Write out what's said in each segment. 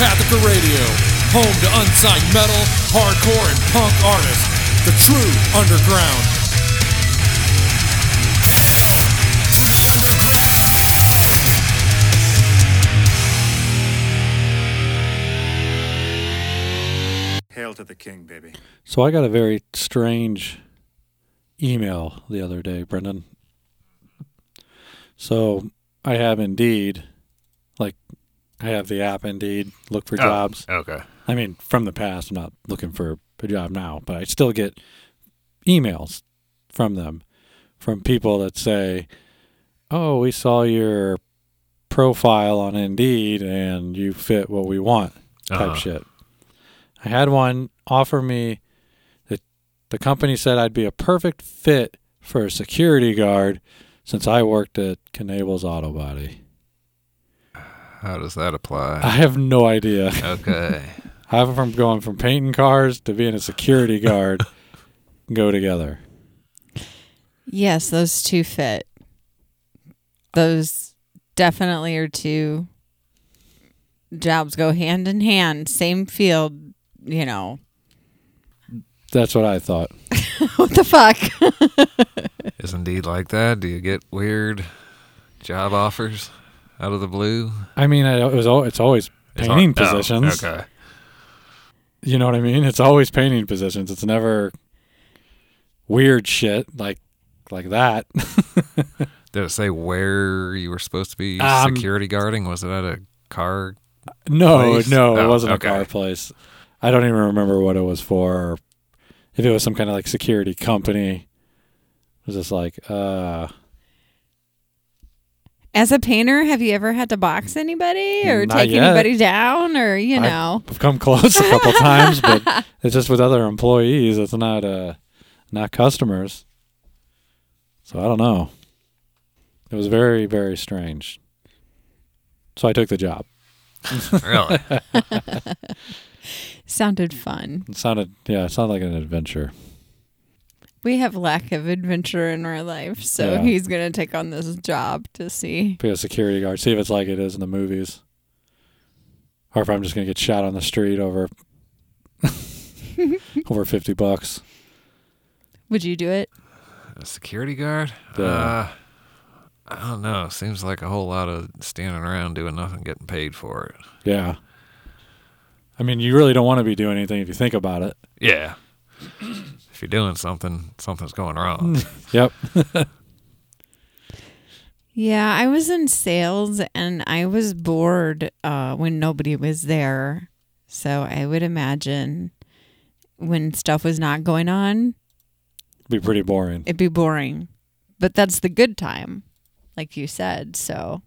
listening Empathica Radio, home to unsigned metal, hardcore, and punk artists. The true underground. Hail to the king, baby. So I got a very strange email the other day, Brendan. So I have Indeed, like I have the app Indeed, look for Oh, jobs. Okay. I mean, from the past, I'm not looking for a job now, but I still get emails from them, from people that say, "Oh, we saw your profile on Indeed, and you fit what we want." Type Uh-huh. shit. I had one offer me that the company said I'd be a perfect fit for a security guard since I worked at Knable's Auto Body. How does that apply? I have no idea. okay. How from going from painting cars to being a security guard go together. Yes, those two fit. Those definitely are two jobs go hand in hand, same field, you know. That's what I thought. what the fuck? Is indeed like that? Do you get weird job offers out of the blue? I mean, it was al- it's always It's painting all- oh, positions. okay. You know what I mean? It's always painting positions. It's never weird shit like like that. Did it say where you were supposed to be Um, security guarding? Was it at a car? No, place? no, it Oh, wasn't okay. a car place. I don't even remember what it was for, if it was some kind of like security company. It was just like, uh, As a painter, have you ever had to box anybody or Not take yet. anybody down or, you know? I've come close a couple times, but it's just with other employees. It's not uh, not customers. So I don't know. It was very, very strange. So I took the job. Really? Sounded fun. It sounded, yeah, it sounded like an adventure. We have lack of adventure in our life, so Yeah. he's going to take on this job to see. Be a security guard. See if it's like it is in the movies, or if I'm just gonna get shot on the street over over fifty bucks. Would you do it? a security guard? Yeah. Uh, I don't know. Seems like a whole lot of standing around doing nothing, getting paid for it. Yeah. I mean, you really don't want to be doing anything if you think about it. Yeah. If you're doing something, something's going wrong. Yep. Yeah, I was in sales and I was bored uh, when nobody was there. So I would imagine when stuff was not going on, be pretty boring. it'd be boring. But that's the good time, like you said. So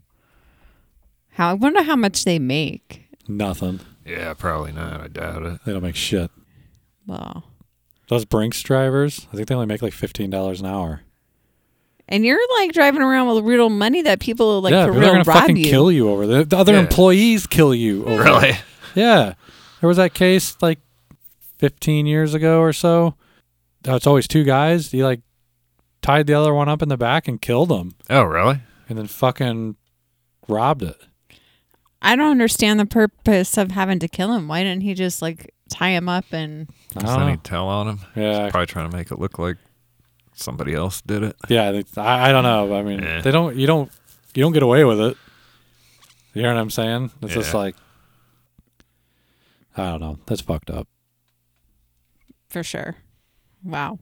how I wonder how much they make. Nothing. yeah, probably not. I doubt it. They don't make shit. Well, Those Brinks drivers, I think they only make like fifteen dollars an hour. and you're like driving around with real money that people like yeah, for people are gonna rob fucking you. kill you over there. The other Yeah. employees kill you over Really? Yeah. There was that case like 15 years ago or so. Oh, it's always two guys. He like tied the other one up in the back and killed him Oh, really? and then fucking robbed it. I don't understand the purpose of having to kill him. Why didn't he just like tie him up and I Does don't any oh. know. tell on him? Yeah. Probably trying to make it look like somebody else did it. Yeah. They, I, I don't know. I mean, Yeah. they don't, you don't, you don't get away with it. You know what I'm saying? It's just like, I don't know. That's fucked up. for sure? Wow.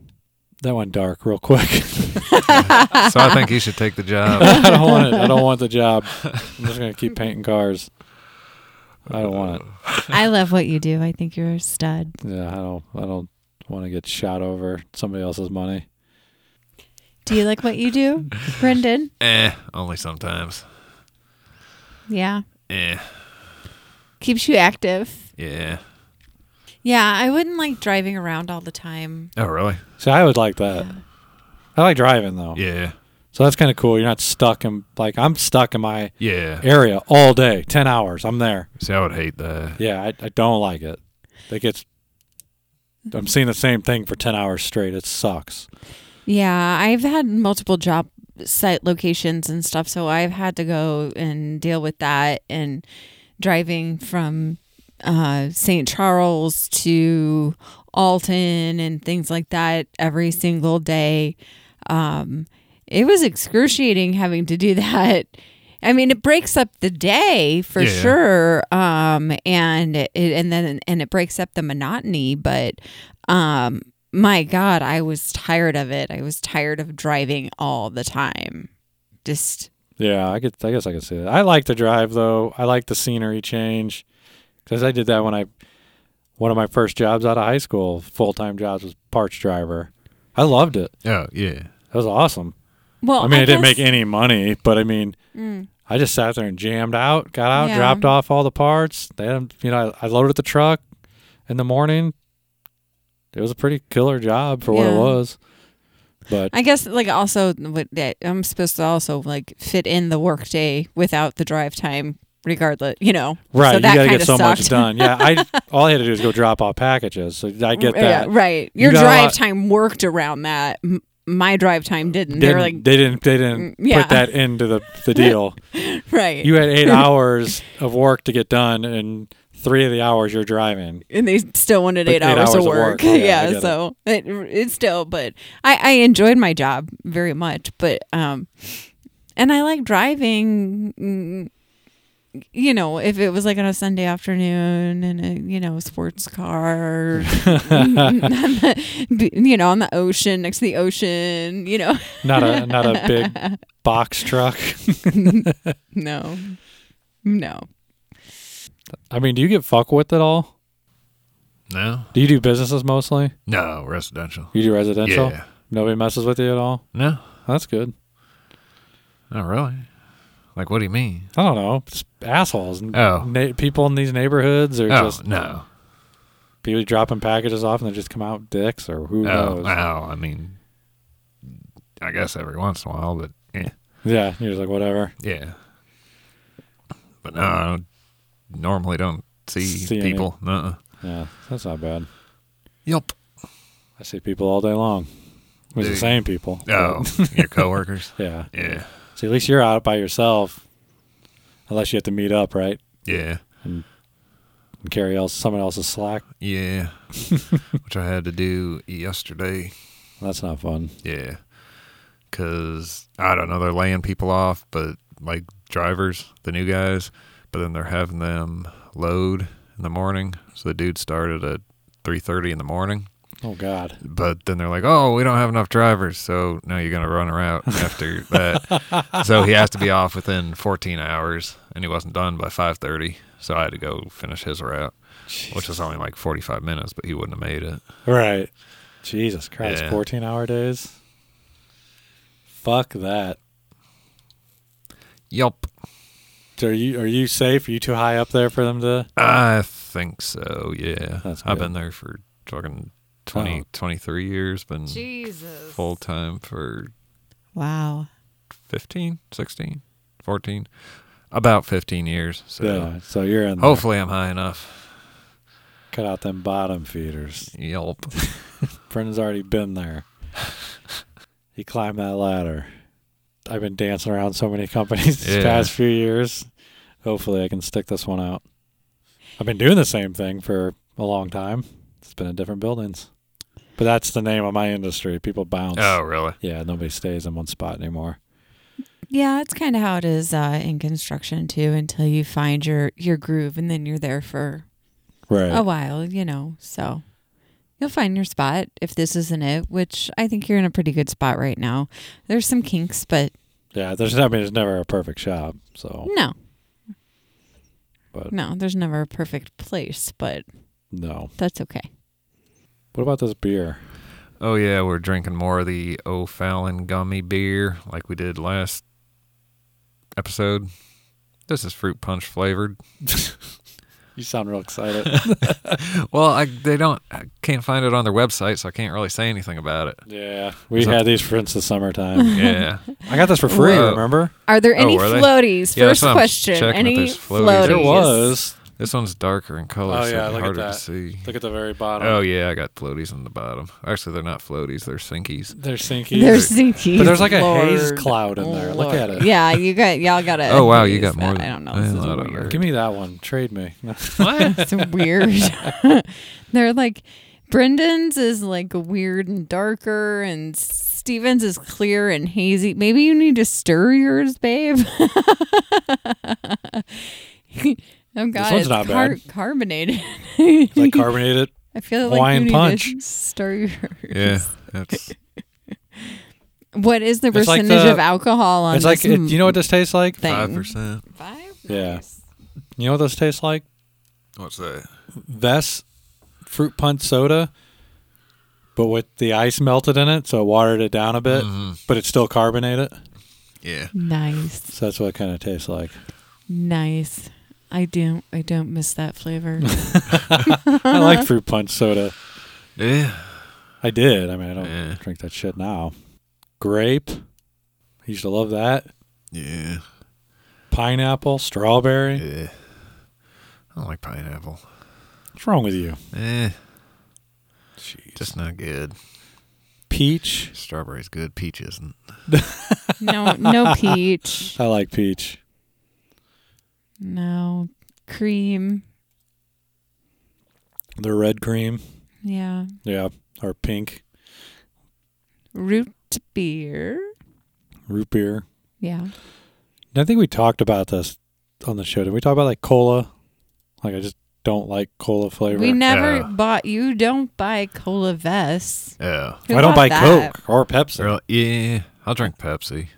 That went dark real quick. so I think you should take the job. I don't want it. I don't want the job. I'm just gonna keep painting cars. I don't want it. I love what you do. I think you're a stud. Yeah, I don't. I don't want to get shot over somebody else's money. Do you like what you do, Brendan? eh, only sometimes. Yeah. Eh, Keeps you active. yeah. Yeah, I wouldn't like driving around all the time. Oh, really? See, I would like that. I like driving though. Yeah, So that's kind of cool. You're not stuck in like I'm stuck in my yeah. area all day, ten hours. I'm there. See, I would hate that. Yeah, I, I don't like it. It gets. I'm seeing the same thing for ten hours straight. It sucks. Yeah, I've had multiple job site locations and stuff, so I've had to go and deal with that and driving from uh, St. Charles to Alton and things like that every single day. Um, it was excruciating having to do that. I mean, it breaks up the day for Yeah. sure, um, and it, and then and it breaks up the monotony. But um, my God, I was tired of it. I was tired of driving all the time. Just Yeah, I could. I guess I could say that. I like to drive though. I like the scenery change because I did that when I one of my first jobs out of high school, full time jobs was parts driver. I loved it. Oh yeah. that was awesome. Well, I mean, I, didn't make any money, but I mean, Mm. I just sat there and jammed out, got out, Yeah. dropped off all the parts. Then, you know, I, I loaded the truck in the morning. It was a pretty killer job for what it Yeah. was. But I guess like also what that I'm supposed to also like fit in the workday without the drive time, regardless. You know, right, So you got to kinda get so much sucked. done. Yeah, I all I had to do is go drop off packages. So I get Yeah, that. right. Your got a drive lot- time worked around that. M- my drive time didn't. They were like, they didn't. They didn't Mm, yeah. put that into the the deal. right. you had eight hours of work to get done, and three of the hours you're driving. and they still wanted eight, eight hours, hours of of work. work. Yeah, Yeah, get it. so it, it's still, but I, I enjoyed my job very much. But um, and I like driving. You know, if it was like on a Sunday afternoon and a you know sports car, the, you know, on the ocean next to the ocean, you know, Not a not a big box truck. no, no. I mean, do you get fuck with at all? No. Do you do businesses mostly? No residential. You do residential? Yeah. Nobody messes with you at all? No. That's good. Not really. Like, what do you mean? I don't know. Just assholes. Oh. Na- people in these neighborhoods are Oh just no. people dropping packages off and they just come out dicks or who Oh, knows. wow. I mean, I guess every once in a while, but yeah, Yeah, you're just like whatever. yeah. But no, I don't- normally don't see, See people. Nuh-uh. Yeah, that's not bad. Yup. I see people all day long. It's the Dude. same people. Oh, your coworkers. yeah. Yeah, See, at least you're out by yourself, unless you have to meet up, right? yeah, And carry else someone else's slack. yeah. Which I had to do yesterday. That's not fun. Yeah, because I don't know, they're laying people off, but like drivers, the new guys, but then they're having them load in the morning. So the dude started at three thirty in the morning, Oh God. but then they're like, "Oh, we don't have enough drivers, so now you're gonna run around after that." so he has to be off within fourteen hours, and he wasn't done by five thirty. So I had to go finish his route, which was only like forty five minutes, but he wouldn't have made it. Right. Jesus Christ. Yeah. 14 hour days. Fuck that. Yup. Are you are you safe? Are you too high up there for them to? I think so, yeah. That's I've been there for fucking 20, Oh. 23 years, been Jesus. full time for Wow. 15, 16, 14, about 15 years. So yeah. So you're in. there. hopefully I'm high enough. Cut out them bottom feeders. Yelp. Brendan's already been there. he climbed that ladder. I've been dancing around so many companies these Yeah. past few years. Hopefully, I can stick this one out. I've been doing the same thing for a long time. It's been in different buildings. But that's the name of my industry. People bounce. Oh, really? Yeah, nobody stays in one spot anymore. Yeah, it's kind of how it is uh, in construction too. Until you find your your groove, and then you're there for Right. a while. You know, so you'll find your spot if this isn't it. Which I think you're in a pretty good spot right now. There's some kinks, but Yeah, there's I mean, there's never a perfect shop. So, no, but no, there's never a perfect place, but no. that's okay. What about this beer? Oh, yeah, we're drinking more of the O'Fallon gummy beer like we did last episode. This is fruit punch flavored. You sound real excited. Well, I they don't I can't find it on their website, so I can't really say anything about it. yeah, we Is that- had these for instance summertime. Yeah. I got this for free. Whoa. Remember? Are there oh, any were they? floaties? Yeah, First that's what I'm question. Any floaties. floaties? There was. This one's darker in color, Oh, so yeah, it's look at harder that. to see. Look at the very bottom. Oh yeah, I got floaties on the bottom. Actually, they're not floaties; they're sinkies. They're sinky. There's sinky. But there's like a haze cloud in there. Look at it. Yeah, you got y'all got to. Oh wow, you got more. I don't know. This is a lot whatever. Give me that one. Trade me. What? It's weird. They're like Brendan's is like weird and darker, and Steven's is clear and hazy. Maybe you need to stir yours, babe. oh God, one's it's not bad. carbonated. It's like carbonated. I feel Hawaiian like you punch. need to stir yours. yeah, that's What is the It's like percentage the- of alcohol on It's like it, you know what this tastes like. five percent. Five. Yeah. Nice. You know what this tastes like. What's that? Vess fruit punch soda, but with the ice melted in it, so it watered it down a bit, Mhm. but it's still carbonated. Yeah. Nice. So that's what it kind of tastes like. Nice. I don't. I don't miss that flavor. I like fruit punch soda. Yeah. I did. I mean, I don't Yeah. drink that shit now. Grape. I used to love that. Yeah. Pineapple, strawberry. Yeah. I don't like pineapple. What's wrong with you? Eh, Jeez. just not good. Peach. Strawberry's good. Peach isn't. no, no peach. I like peach. No cream. The red cream. Yeah. Yeah. Or pink. Root beer. Root beer. Yeah. I think we talked about this on the show. Did we talk about like cola? Like I just don't like cola flavor. We never Yeah. bought. You don't buy cola vests. Yeah. Who I don't buy that? Coke or Pepsi. Really? Yeah. I'll drink Pepsi.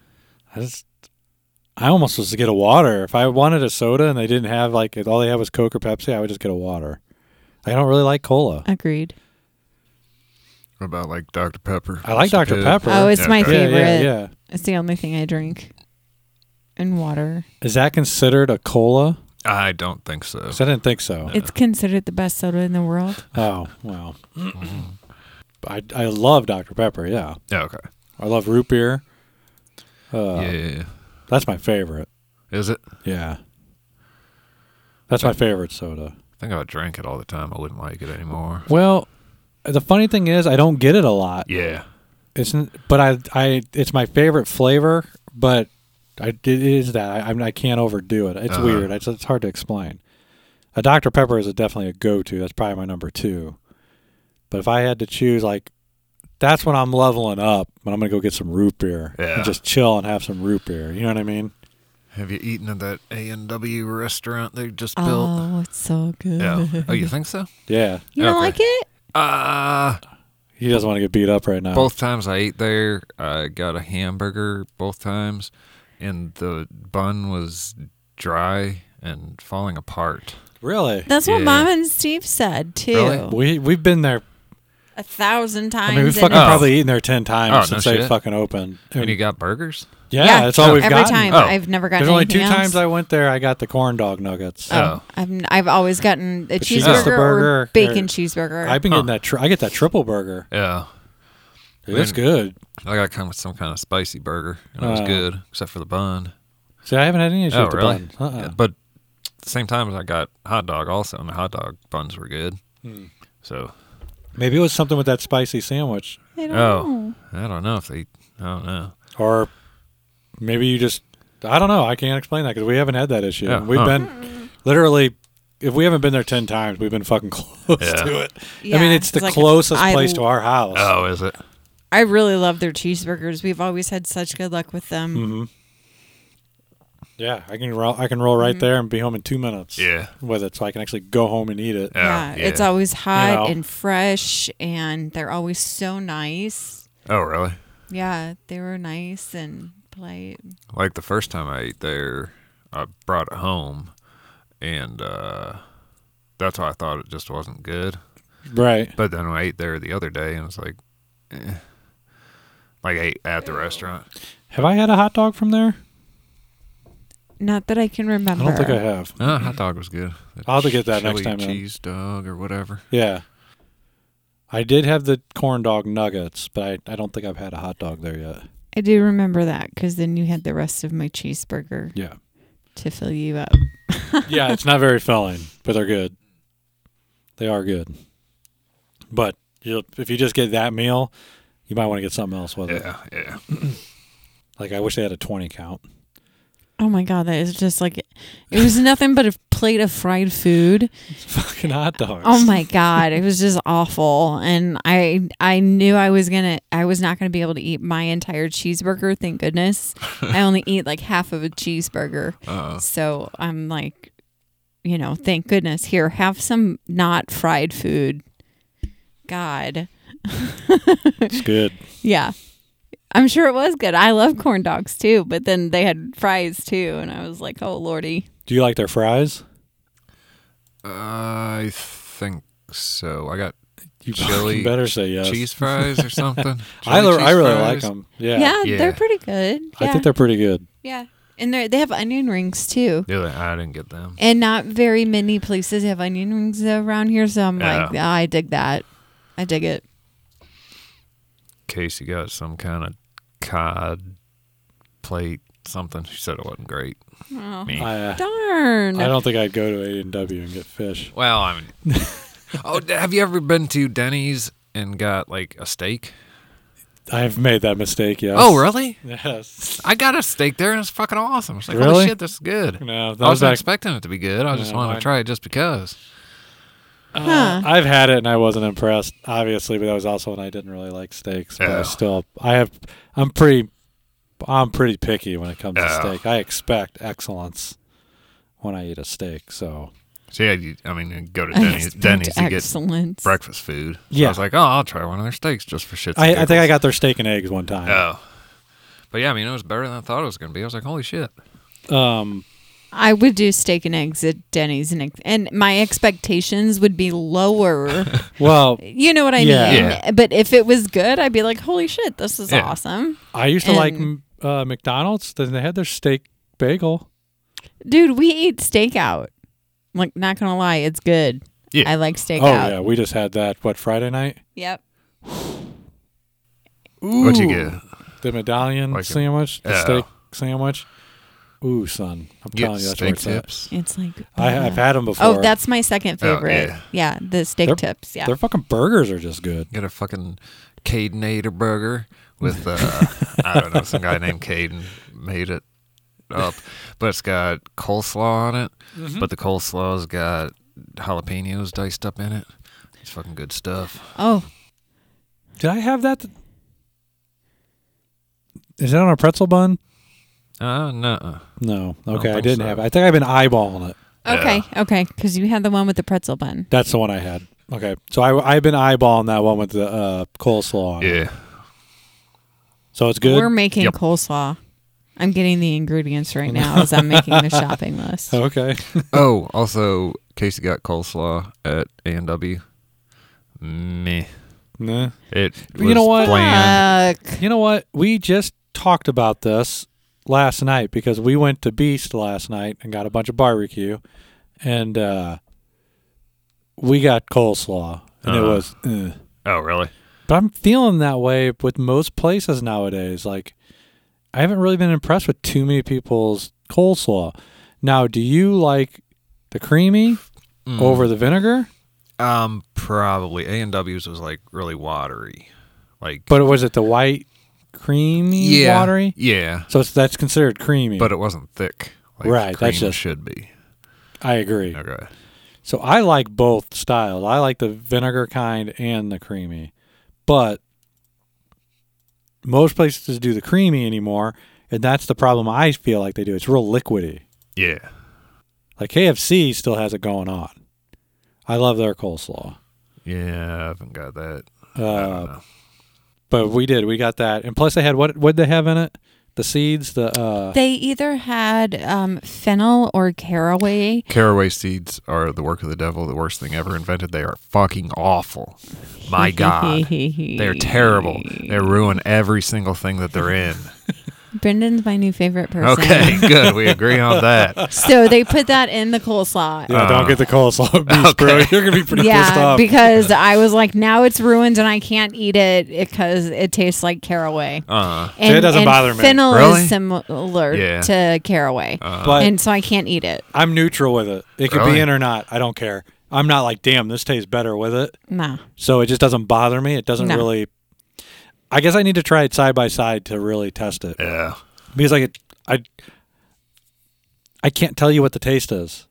I just I almost was to get a water. If I wanted a soda and they didn't have like if all they had was Coke or Pepsi, I would just get a water. I don't really like cola. Agreed. What about like Dr. Pepper? I like Dr. bit. Pepper. Oh, it's my Okay. Yeah, favorite. yeah, yeah. It's the only thing I drink. And water. Is that considered a cola? I don't think so. 'Cause I didn't think so. It's considered the best soda in the world. Oh well. I I love Dr. Pepper. Yeah, Yeah, okay. I love root beer. Uh, yeah. That's my favorite. Is it? Yeah, that's my favorite soda. I think I would drink it all the time. I wouldn't like it anymore. Well, the funny thing is, I don't get it a lot. Yeah. It's n- but I I it's my favorite flavor, but I it is that I I'm, I can't overdo it. It's Uh-huh. weird. It's it's hard to explain. A Dr Pepper is a, definitely a go to. That's probably my number two. But if I had to choose, like, that's when I'm leveling up, and I'm gonna go get some root beer Yeah. and just chill and have some root beer. You know what I mean? Have you eaten at that A and W restaurant they just built? Oh, it's so good. Yeah. Oh, you think so? Yeah. You don't Okay. like it? Uh He doesn't want to get beat up right now. both times I ate there, I got a hamburger both times, and the bun was dry and falling apart. Really? That's what Yeah. Mom and Steve said too. Really? We we've been there. A thousand times. I mean, we've fucking Oh. probably eaten there ten times Oh, no since they shit. fucking opened. And you got burgers? yeah, Yeah. that's all we've every gotten. time. Oh. I've never gotten There's only two anything else. times I went there. I got the corn dog nuggets. Oh, I've I've always gotten a she gets the cheeseburger burger, or bacon or- cheeseburger. I've been Huh. getting that. Tri- I get that triple burger. Yeah. It's Man. good. I got kind of some kind of spicy burger, and it was Oh. good, except for the bun. See, I haven't had any issue oh, with the really? bun. Uh-uh. Yeah, but at the same time, as I got hot dog also, and the hot dog buns were good. Hmm. So Maybe it was something with that spicy sandwich, I don't Oh. know. I don't know if they. I don't know. or maybe you just. I don't know. I can't explain that because we haven't had that issue. Yeah, We've huh. been literally. If we haven't been there ten times, we've been fucking close Yeah. to it. I mean, it's the like, closest I place l- to our house. Oh, is it? I really love their cheeseburgers. We've always had such good luck with them. hmm Yeah, I can roll. I can roll Mm-hmm. right there and be home in two minutes. Yeah. with it, so I can actually go home and eat it. Yeah. yeah, it's always hot know. and fresh, and they're always so nice. Oh, really? Yeah, they were nice and polite. Like the first time I ate there, I brought it home, and uh, that's why I thought it just wasn't good. Right. But then I ate there the other day, and it's like, eh. like I ate at the restaurant. Have I had a hot dog from there? Not that I can remember. I don't think I have. Oh, hot dog was good. The I'll have to get that next chili time then. Cheese dog or whatever. Yeah. I did have the corn dog nuggets, but I, I don't think I've had a hot dog there yet. I do remember that because then you had the rest of my cheeseburger Yeah. to fill you up. yeah, it's not very filling, but they're good. They are good. But you if you just get that meal, you might want to get something else with it. Yeah, yeah. Like I wish they had a 20 count. Oh my god, that is just like it was nothing but a plate of fried food. It's fucking hot dogs. Oh my god, it was just awful. And I I knew I was gonna I was not gonna be able to eat my entire cheeseburger. Thank goodness. I only eat like half of a cheeseburger. Uh, So I'm like, you know, thank goodness. Here, have some not fried food. God. It's good. Yeah. I'm sure it was good. I love corn dogs too, but then they had fries too, and I was like, oh lordy. Do you like their fries? I think so. I got You Chili better say yes. cheese fries or something. I, I really fries. like them. Yeah. Yeah, Yeah. they're pretty good. I think they're pretty good. yeah. And they they have onion rings too. Yeah, I didn't get them. And not very many places have onion rings around here, so I'm like, Yeah. "Ah, I dig that. I dig it. Casey got some kind of cod plate, something. She said it wasn't great. Oh, Me. I, uh, darn. I don't think I'd go to A and W and get fish. Well, I mean, oh, have you ever been to Denny's and got like a steak? I've made that mistake. Yes. Oh, really? Yes. I got a steak there and it's fucking awesome. It's like, Really? holy shit, this is good. No, that I was wasn't back. expecting it to be good. I just No, wanted mine- to try it just because. Uh, Huh. I've had it and I wasn't impressed, obviously, but that was also when I didn't really like steaks. But I Yeah. still, I have, I'm pretty, I'm pretty picky when it comes to steak. I expect excellence when I eat a steak. So So yeah, you, I mean, go to I Denny's, Denny's to get excellence. breakfast food. So Yeah. I was like, oh, I'll try one of their steaks just for shits. I, I think I got their steak and eggs one time. Oh. But yeah, I mean, it was better than I thought it was going to be. I was like, holy shit. Um, I would do steak and eggs at Denny's, and ex- and my expectations would be lower. well, you know what I Yeah. mean? Yeah. But if it was good, I'd be like, "Holy shit, this is Yeah. awesome, I used to like uh, McDonald's. Then they had their steak bagel. dude!" We eat steakout. Like, not gonna lie, it's good. Yeah. I like steakout. Oh yeah, we just had that. What Friday night? Yep. What'd you get? The medallion Like a- sandwich, the Yeah. steak sandwich. Ooh, son, I'm You telling you, that's where steak it's at. tips. It's like I, I've had them before. Oh, that's my second Oh, favorite. yeah. yeah. the steak They're- tips. Yeah. their fucking burgers are just good. Get a fucking Cadenator burger with, uh, I don't know, some guy named Caden made it up. But it's got coleslaw on it. Mm-hmm. But the coleslaw's got jalapenos diced up in it. It's fucking good stuff. Oh, Did I have that? Is that on a pretzel bun? Uh, no. No. Okay, I, think didn't so. have. it. I think I've been eyeballing it. okay, okay. Because you had the one with the pretzel bun. That's the one I had. Okay, so I I've been eyeballing that one with the uh, coleslaw. On it. Yeah. So it's good. We're making Yep. coleslaw. I'm getting the ingredients right now as I'm making the shopping list. okay. oh, also, Casey got coleslaw at A&W. Meh. nah. It You know what? bland. Fuck. You know what? We just talked about this last night because we went to Beast last night and got a bunch of barbecue, and uh, we got coleslaw, and it Uh-huh. was. Uh. Oh, really? But I'm feeling that way with most places nowadays. Like, I haven't really been impressed with too many people's coleslaw. Now, do you like the creamy Mm. over the vinegar? Um, probably A and W's was like really watery, like But was it the white creamy yeah, watery? Yeah, So it's, that's considered creamy. but it wasn't thick. Like Right, that's just- should be. I agree. Okay. So I like both styles. I like the vinegar kind and the creamy. But most places do the creamy anymore, and that's the problem I feel like they do. It's real liquidy. Yeah. Like KFC still has it going on. I love their coleslaw. Yeah, I haven't got that. I don't Uh, know. But we did. We got that. And plus they had what what they have in it? The seeds, the uh They either had um, fennel or caraway. Caraway seeds are the work of the devil, the worst thing ever invented. They are fucking awful. My God. They're terrible. They ruin every single thing that they're in. Brendan's my new favorite person. Okay, good. We agree on that. So they put that in the coleslaw. Yeah, Uh, don't get the coleslaw beast, bro. You're gonna be pretty pissed Yeah, off. because I was like, now it's ruined and I can't eat it because it tastes like caraway. Uh, And, it doesn't and bother me. Fennel Really? is similar Yeah. to caraway, uh, but and so I can't eat it. I'm neutral with it. It could Really? be in or not. I don't care. I'm not like, damn, this tastes better with it. Nah. So it just doesn't bother me. It doesn't No. really. I guess I need to try it side by side to really test it yeah. because like it, I, I can't tell you what the taste is.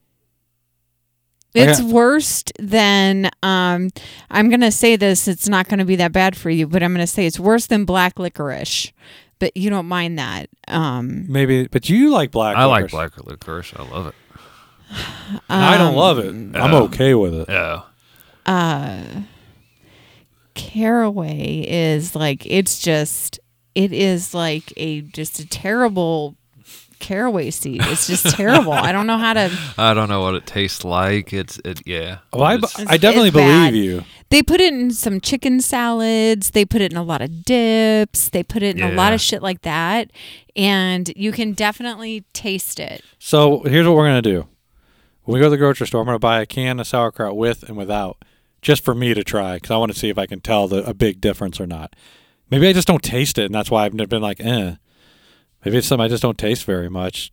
It's Okay. worse than um I'm going to say this it's not going to be that bad for you, but I'm going to say it's worse than black licorice. But you don't mind that. Um Maybe, but you like black. I like black licorice. I love it. I don't um, love it. I'm okay with it. Yeah. uh caraway is like it's just it is like a just a terrible caraway seed. It's just terrible. I don't know how to I don't know what it tastes like. It's it. Yeah. Well, I, It's- I definitely it's bad. believe you. They put it in some chicken salads. They put it in a lot of dips. They put it in a lot of shit like that. And you can definitely taste it. So here's what we're gonna do. When we go to the grocery store, I'm gonna buy a can of sauerkraut with and without, just for me to try, because I want to see if I can tell the, a big difference or not. Maybe I just don't taste it, and that's why I've been like, eh. Maybe it's something I just don't taste very much.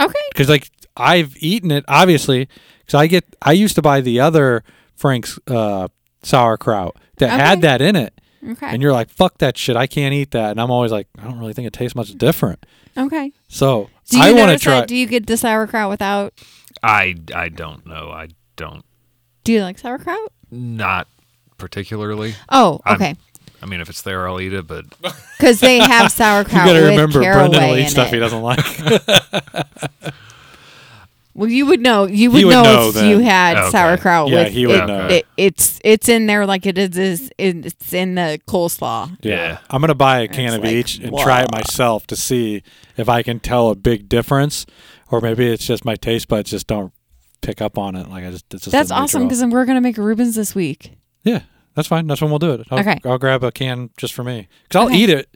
Okay. Because like I've eaten it, obviously, because I get I used to buy the other Frank's uh, sauerkraut that had that in it, Okay. and you're like, fuck that shit, I can't eat that, and I'm always like, I don't really think it tastes much different. okay. So Do you I want to try. that? Do you get the sauerkraut without? I I don't know. I don't. Do you like sauerkraut? Not particularly. Oh, I'm- okay. I mean, if it's there, I'll eat it. But Because they have you sauerkraut got to with remember, caraway Brendan will eat in stuff it. he doesn't like. Well, you would know. You would, would know, know if then. you had Okay. sauerkraut Yeah, with he would it, know. it- it's it's in there like it is, is it's in the coleslaw. Yeah. I'm gonna buy a can It's of like, each and try it whoa. myself to see if I can tell a big difference, or maybe it's just my taste buds just don't pick up on it. Like I just, it's just That's awesome because we're gonna make Reubens this week. yeah, that's fine. That's when we'll do it. I'll, Okay. I'll grab a can just for me because I'll Okay. eat it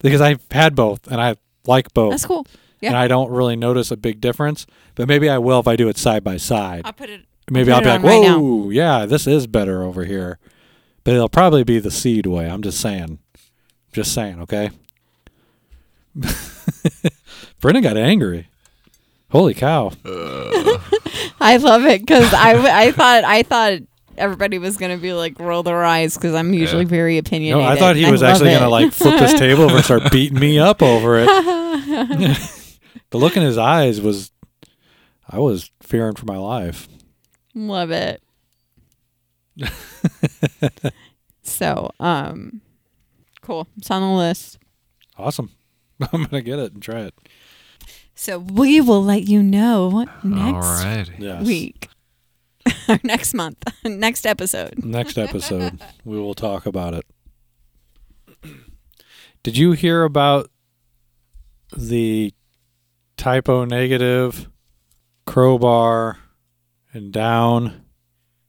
because I've had both and I like both, That's cool. yeah. and I don't really notice a big difference. But maybe I will if I do it side by side. I'll put it. Maybe put I'll be it like, on right now. whoa, yeah, this is better over here. But it'll probably be the seed way. I'm just saying. Just saying, okay? Brendan got angry. Holy cow. I love it because I, I thought I thought everybody was gonna be like roll their eyes because I'm usually Yeah. very No. I thought he and was actually it. going to like flip this table over and start beating me up over it. the look in his eyes was, I was fearing for my life. love it. so, um, cool. It's on the list. Awesome. I'm going to get it and try it. So we will let you know what next all right. Yes. week or next month, next episode. Next episode, we will talk about it. Did you hear about the Type O Negative crowbar and down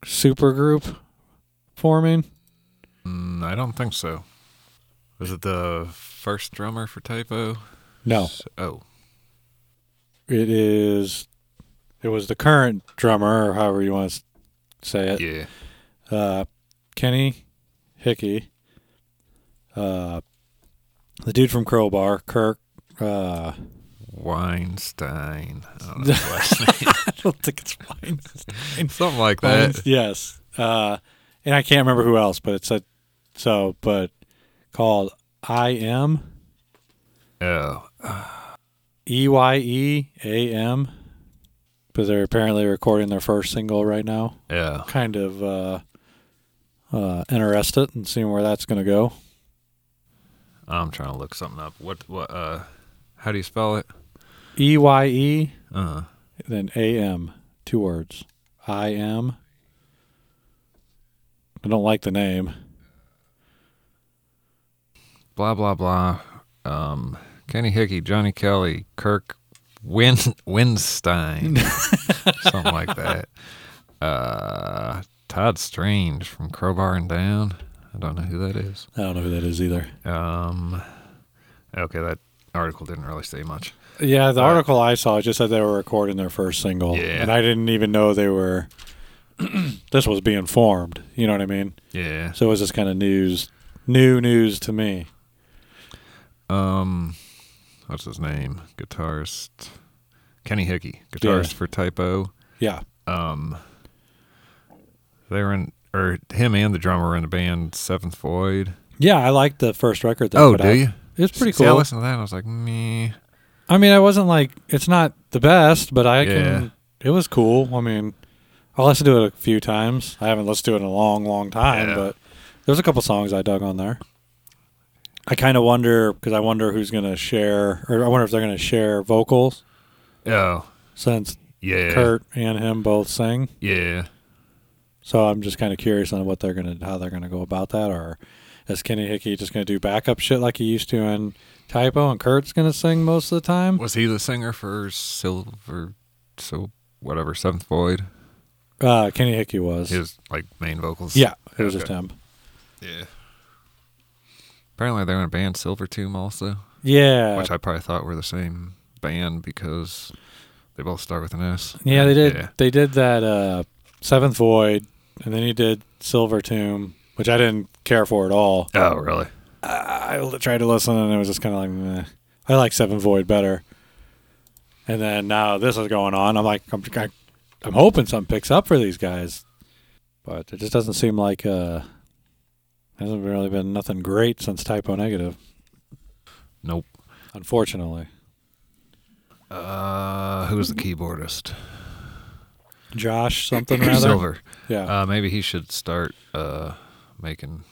supergroup forming? Mm, I don't think so. Was it the first drummer for Type O? No, S- Oh, it is. It was the current drummer, or however you want to say it. yeah. uh, Kenny Hickey, uh, the dude from Crowbar, Kirk. Uh, Windstein. I don't know his last name. I don't think it's fine. Something like that. yes, uh, and I can't remember who else, but it's a so, but called I M Oh, E Y E A M. Because they're apparently recording their first single right now. yeah. Kind of uh, uh, interested in seeing where that's going to go. I'm trying to look something up. What? What? Uh, how do you spell it? E Y E Uh, then AM, two words. I am. I don't like the name. blah blah blah. Um, Kenny Hickey, Johnny Kelly, Kirk Win Windstein, something like that. Uh, Todd Strange from Crowbar and Down. I don't know who that is. I don't know who that is either. Um, okay, that article didn't really say much. Yeah, the Uh, article I saw just said they were recording their first single, Yeah. and I didn't even know they were. this was being formed. You know what I mean? Yeah. So it was just kind of news, new news to me. Um, what's his name? Guitarist Kenny Hickey, guitarist Yeah. for Type O. Yeah, Um, they were in, or him and the drummer were in the band Seventh Void. yeah. I liked the first record. They Oh, do out. you? It's pretty See, I listened to that and I was like, me. I mean, I wasn't like it's not the best, but I Yeah. can. It was cool. I mean, I listened to it a few times. I haven't listened to it in a long, long time, Yeah. but there's a couple songs I dug on there. I kind of wonder because I wonder who's gonna share, or I wonder if they're gonna share vocals Oh, since yeah. Kurt and him both sing. Yeah. So I'm just kind of curious on what they're gonna, how they're gonna go about that, or is Kenny Hickey just gonna do backup shit like he used to in Type O, and Kurt's gonna sing most of the time? Was he the singer for Silver, so whatever, Seventh Void? Uh, Kenny Hickey was. His like main vocals. yeah, it was just Okay. him. Yeah. Apparently they're in a band Silver Tomb also, Yeah, which I probably thought were the same band because they both start with an S. yeah, they did. Yeah. They did that uh, Seventh Void, and then he did Silver Tomb, which I didn't care for at all. Oh, really? I I tried to listen, and it was just kind of like, meh. I like Seventh Void better. And then now this is going on. I'm like, I'm, I'm hoping something picks up for these guys, but it just doesn't seem like uh, hasn't really been nothing great since Type O Negative, Nope. unfortunately. Uh, who's the keyboardist? Josh something rather. Silver. Yeah, Uh, maybe he should start uh making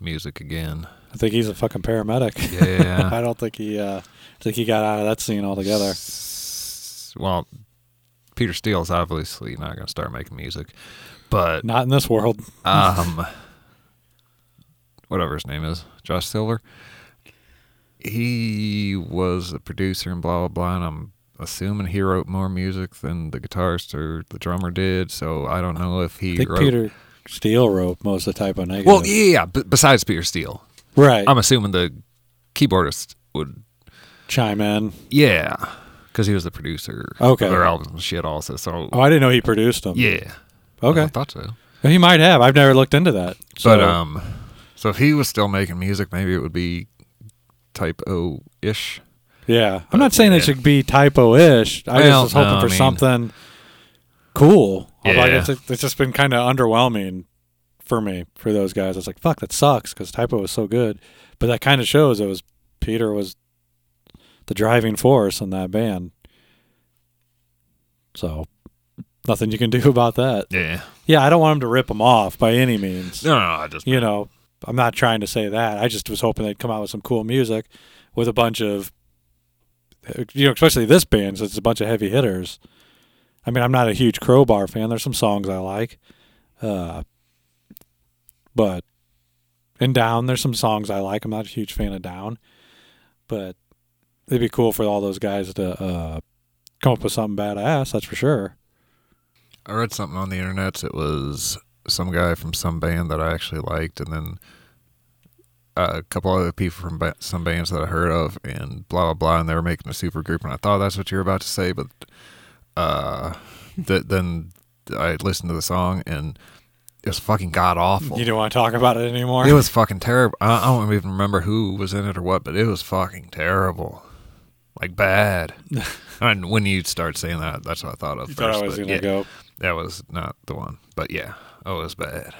music again. I think he's a fucking paramedic. Yeah. I don't think he. Uh, I think he got out of that scene altogether. Well, Peter Steele's obviously not going to start making music, but Not in this world. um, whatever his name is, Josh Silver. He was a producer and blah blah blah, and I'm assuming he wrote more music than the guitarist or the drummer did. So I don't know if he I think wrote. Peter Steele wrote most of the Type O Negative. well, yeah, b- besides Peter Steele, right. I'm assuming the keyboardist would Chime in. Yeah, because he was the producer Okay. of their albums and shit also. So Oh, I didn't know he produced them. yeah, Okay. I thought so. He might have. I've never looked into that. So, But um, so if he was still making music, maybe it would be type O ish. yeah, I'm not saying yeah. it should be typo-ish. I Well, just was hoping no, I for mean- something cool. I'm Like Yeah. it's, it's just been kind of underwhelming for me for those guys. I was like, fuck, that sucks because Type O was so good. But that kind of shows it was Peter was the driving force in that band. So nothing you can do about that. Yeah. Yeah, I don't want him to rip them off by any means. No, no, no I just you know, I'm not trying to say that. I just was hoping they'd come out with some cool music with a bunch of, you know, especially this band, since it's a bunch of heavy hitters. I mean, I'm not a huge Crowbar fan. There's some songs I like, uh, but and Down, there's some songs I like. I'm not a huge fan of Down, but it'd be cool for all those guys to uh, come up with something badass. That's for sure. I read something on the internet. It was some guy from some band that I actually liked, and then uh, a couple other people from ba- some bands that I heard of, and blah blah blah. And they were making a super group, and I thought that's what you were about to say, but uh, th- then I listened to the song, and it was fucking god awful. You don't want to talk about it anymore. It was fucking terrible. I, I don't even remember who was in it or what, but it was fucking terrible, like bad. and when you start saying that, that's what I thought of You first. thought I was gonna yeah, go. That was not the one, but yeah, oh, it was bad.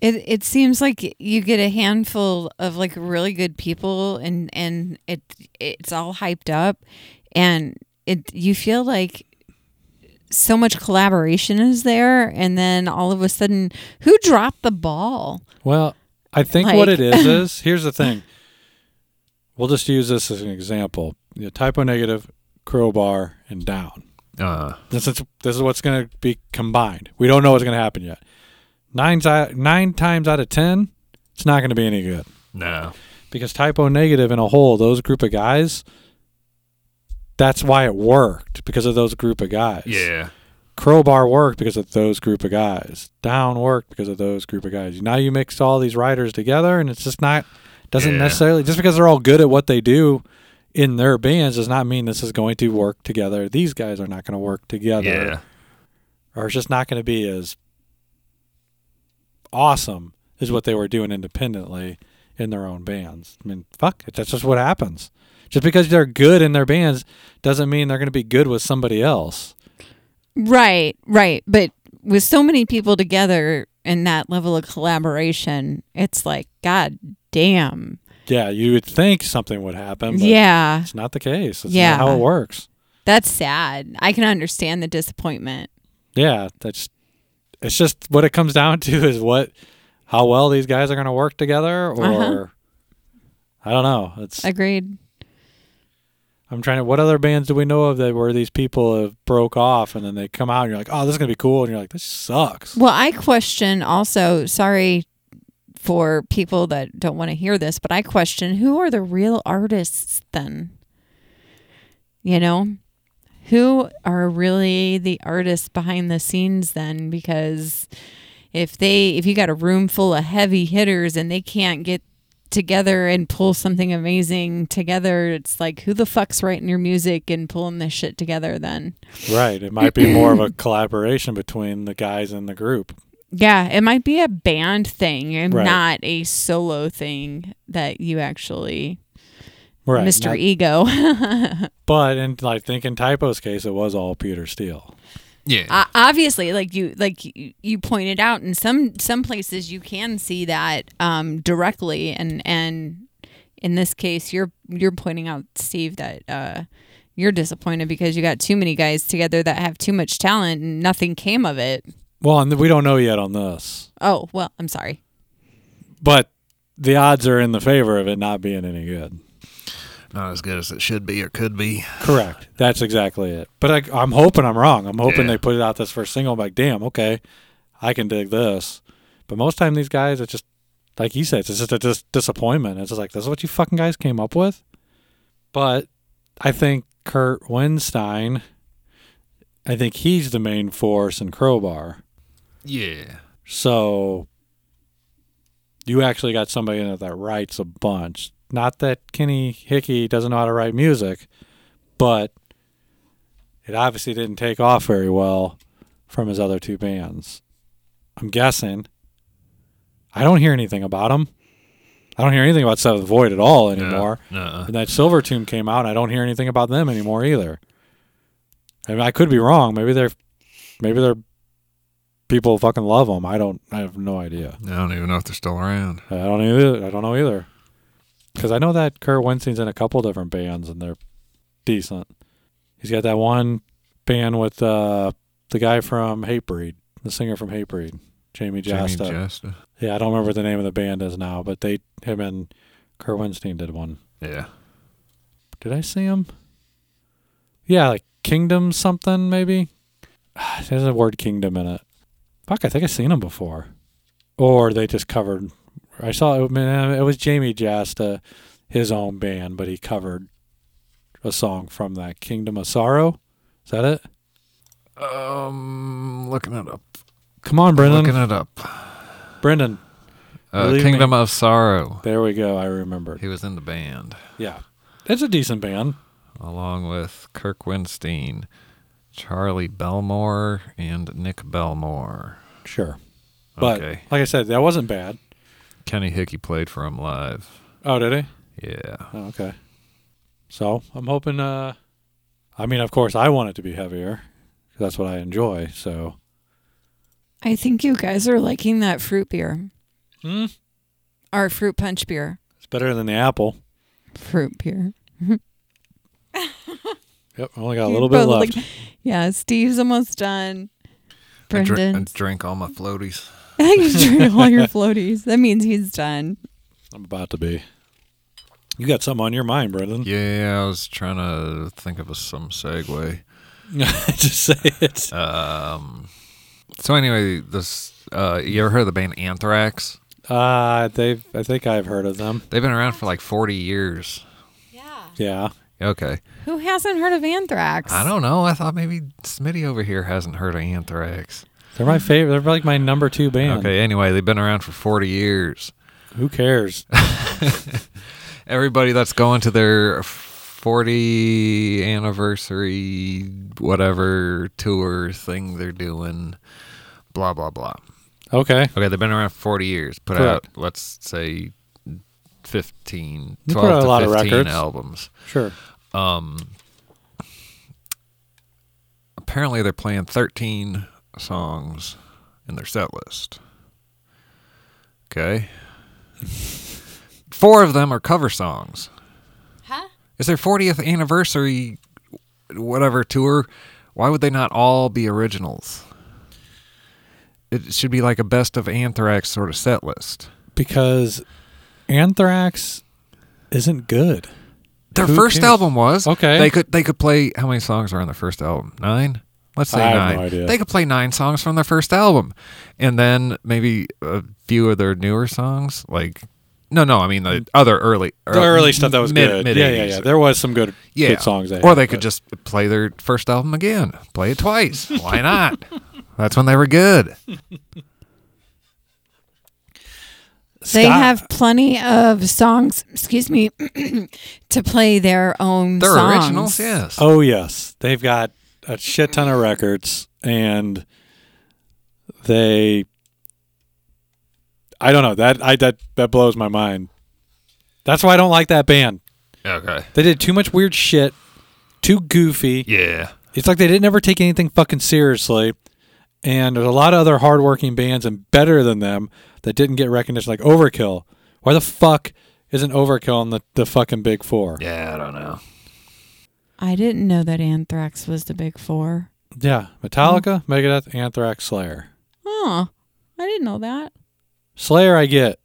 It it seems like you get a handful of like really good people and and it it's all hyped up and it you feel like so much collaboration is there and then all of a sudden who dropped the ball? Well, I think what it is is here's the thing. We'll just use this as an example. You know, Type O Negative, crowbar, and down. Uh, This is this is what's going to be combined. We don't know what's going to happen yet. Nine nine times out of ten, it's not going to be any good no, because Type O Negative in a whole, those group of guys. That's why it worked because of those group of guys. yeah, Crowbar worked because of those group of guys. Down worked because of those group of guys. Now you mix all these writers together, and it's just not doesn't Yeah. necessarily just because they're all good at what they do in their bands does not mean this is going to work together. These guys are not going to work together, yeah, or it's just not going to be as awesome as what they were doing independently in their own bands. I mean, fuck it. That's just what happens. Just because they're good in their bands doesn't mean they're going to be good with somebody else. Right, right. But with so many people together and that level of collaboration, it's like, God damn. Yeah, you would think something would happen. But yeah. it's not the case. It's Yeah. not how it works. That's sad. I can understand the disappointment. Yeah, that's. It's just what it comes down to is what, how well these guys are going to work together, or Uh-huh. I don't know. It's Agreed. I'm trying to. What other bands do we know of that where these people have broke off and then they come out and you're like, oh, this is gonna be cool, and you're like, this sucks. Well, I question also, sorry for people that don't want to hear this, but I question who are the real artists then? You know? Who are really the artists behind the scenes then? Because if they if you got a room full of heavy hitters and they can't get together and pull something amazing together, it's like who the fuck's writing your music and pulling this shit together then? Right. It might be more of a collaboration between the guys in the group. Yeah, it might be a band thing and Right. not a solo thing that you actually, Right. Mr. not- Ego. but in like think in Type O's case, it was all Peter Steele. Yeah. O- obviously, like you, like you, you pointed out, in some some places you can see that um, directly, and and in this case, you're you're pointing out, Steve, that uh, you're disappointed because you got too many guys together that have too much talent and nothing came of it. Well, and we don't know yet on this, Oh well, I'm sorry. but the odds are in the favor of it not being any good. Not as good as it should be or could be. Correct. That's exactly it. But I, I'm hoping I'm wrong. I'm hoping Yeah. they put it out this first single. I'm like, damn, okay, I can dig this. But most time these guys, it's just like you said, it's just a dis- disappointment. It's just like this is what you fucking guys came up with. But I think Kurt Windstein, I think he's the main force in Crowbar. Yeah. So you actually got somebody in it that writes a bunch. Not that Kenny Hickey doesn't know how to write music, but it obviously didn't take off very well from his other two bands. I'm guessing. I don't hear anything about him. I don't hear anything about Seventh Void at all anymore. And that Silvertomb came out, and I don't hear anything about them anymore either. I mean, I could be wrong. Maybe they're, maybe they're people fucking love them. I don't. I have no idea. I don't even know if they're still around. I don't either. I don't know either. Because I know that Kurt Windstein's in a couple different bands, and they're decent. He's got that one band with uh, the guy from Hatebreed, the singer from Hatebreed, Jamie Jamey Jasta. Jamey Jasta. Yeah, I don't remember what the name of the band is now, but they, him and Kurt Windstein did one. Yeah. Did I see him? Yeah, like Kingdom something maybe. There's a word Kingdom in it. Fuck, I think I've seen him before. Or they just covered. I saw it. It was Jamey Jasta, his own band, but he covered a song from that Kingdom of Sorrow. Is that it? Um, looking it up. Come on, Brendan. Looking it up. Brendan. Uh, Believe me. Kingdom of Sorrow. There we go. I remembered. He was in the band Yeah, it's a decent band. along with Kirk Windstein, Charlie Bellmore, and Nick Bellmore. Sure, but okay. like I said, that wasn't bad. Kenny Hickey played for him live. Oh, did he? Yeah. Oh, okay. So I'm hoping. uh I mean, of course, I want it to be heavier. That's what I enjoy. So. I think you guys are liking that fruit beer. Hmm? Our fruit punch beer. It's better than the apple. Fruit beer. Yep, I only got a You little bit left. look- yeah, Steve's almost done. I, dr- I Brendan's. drank all my floaties. you drink all your floaties. That means he's done. I'm about to be. You got something on your mind, Brendan? Yeah, I was trying to think of a, some segue. Just say it. Um, so anyway, this uh, you ever heard of the band Anthrax? Uh, they. I think I've heard of them. They've been around for like 40 years. Yeah. Yeah. Okay. Who hasn't heard of anthrax? I don't know. I thought maybe Smitty over here hasn't heard of Anthrax. They're my favorite. They're like my number two band. Okay, anyway, they've been around for 40 years. Who cares? Everybody that's going to their 40 anniversary, whatever tour thing they're doing, blah, blah, blah. Okay. Okay, they've been around for 40 years. Put Correct. out, let's say, 15, 12 to a lot of 15 records. albums. Sure. Um, apparently, they're playing 13 songs in their set list. Okay. four of them are cover songs. Huh? It's their 40th anniversary, whatever tour. Why would they not all be originals? It should be like a best of Anthrax sort of set list. because Anthrax isn't good. Their Who first cares? album was Okay. They could they could play how many songs are on their first album? Nine. Let's say I have nine. no idea. They could play nine songs from their first album, and then maybe a few of their newer songs. Like, no, no, I mean the other early, The early stuff that was mid, good. Mid yeah, yeah, yeah. There was some good, yeah. good songs. They or had, they could but- just play their first album again, play it twice. Why not? That's when they were good. They Scott- have plenty of songs, excuse me, to play their own They're songs. originals, yes. Oh yes, they've got a shit ton of records, and they. I don't know that I that that blows my mind. That's why I don't like that band. Okay. They did too much weird shit, too goofy. Yeah. It's like they didn't ever take anything fucking seriously. And there's a lot of other hardworking bands and better than them that didn't get recognition, like Overkill. Why the fuck isn't Overkill in the, the fucking big four? Yeah, I don't know. I didn't know that Anthrax was the big four. Yeah, Metallica, Megadeth, Anthrax, Slayer. Oh, I didn't know that. Slayer, I get.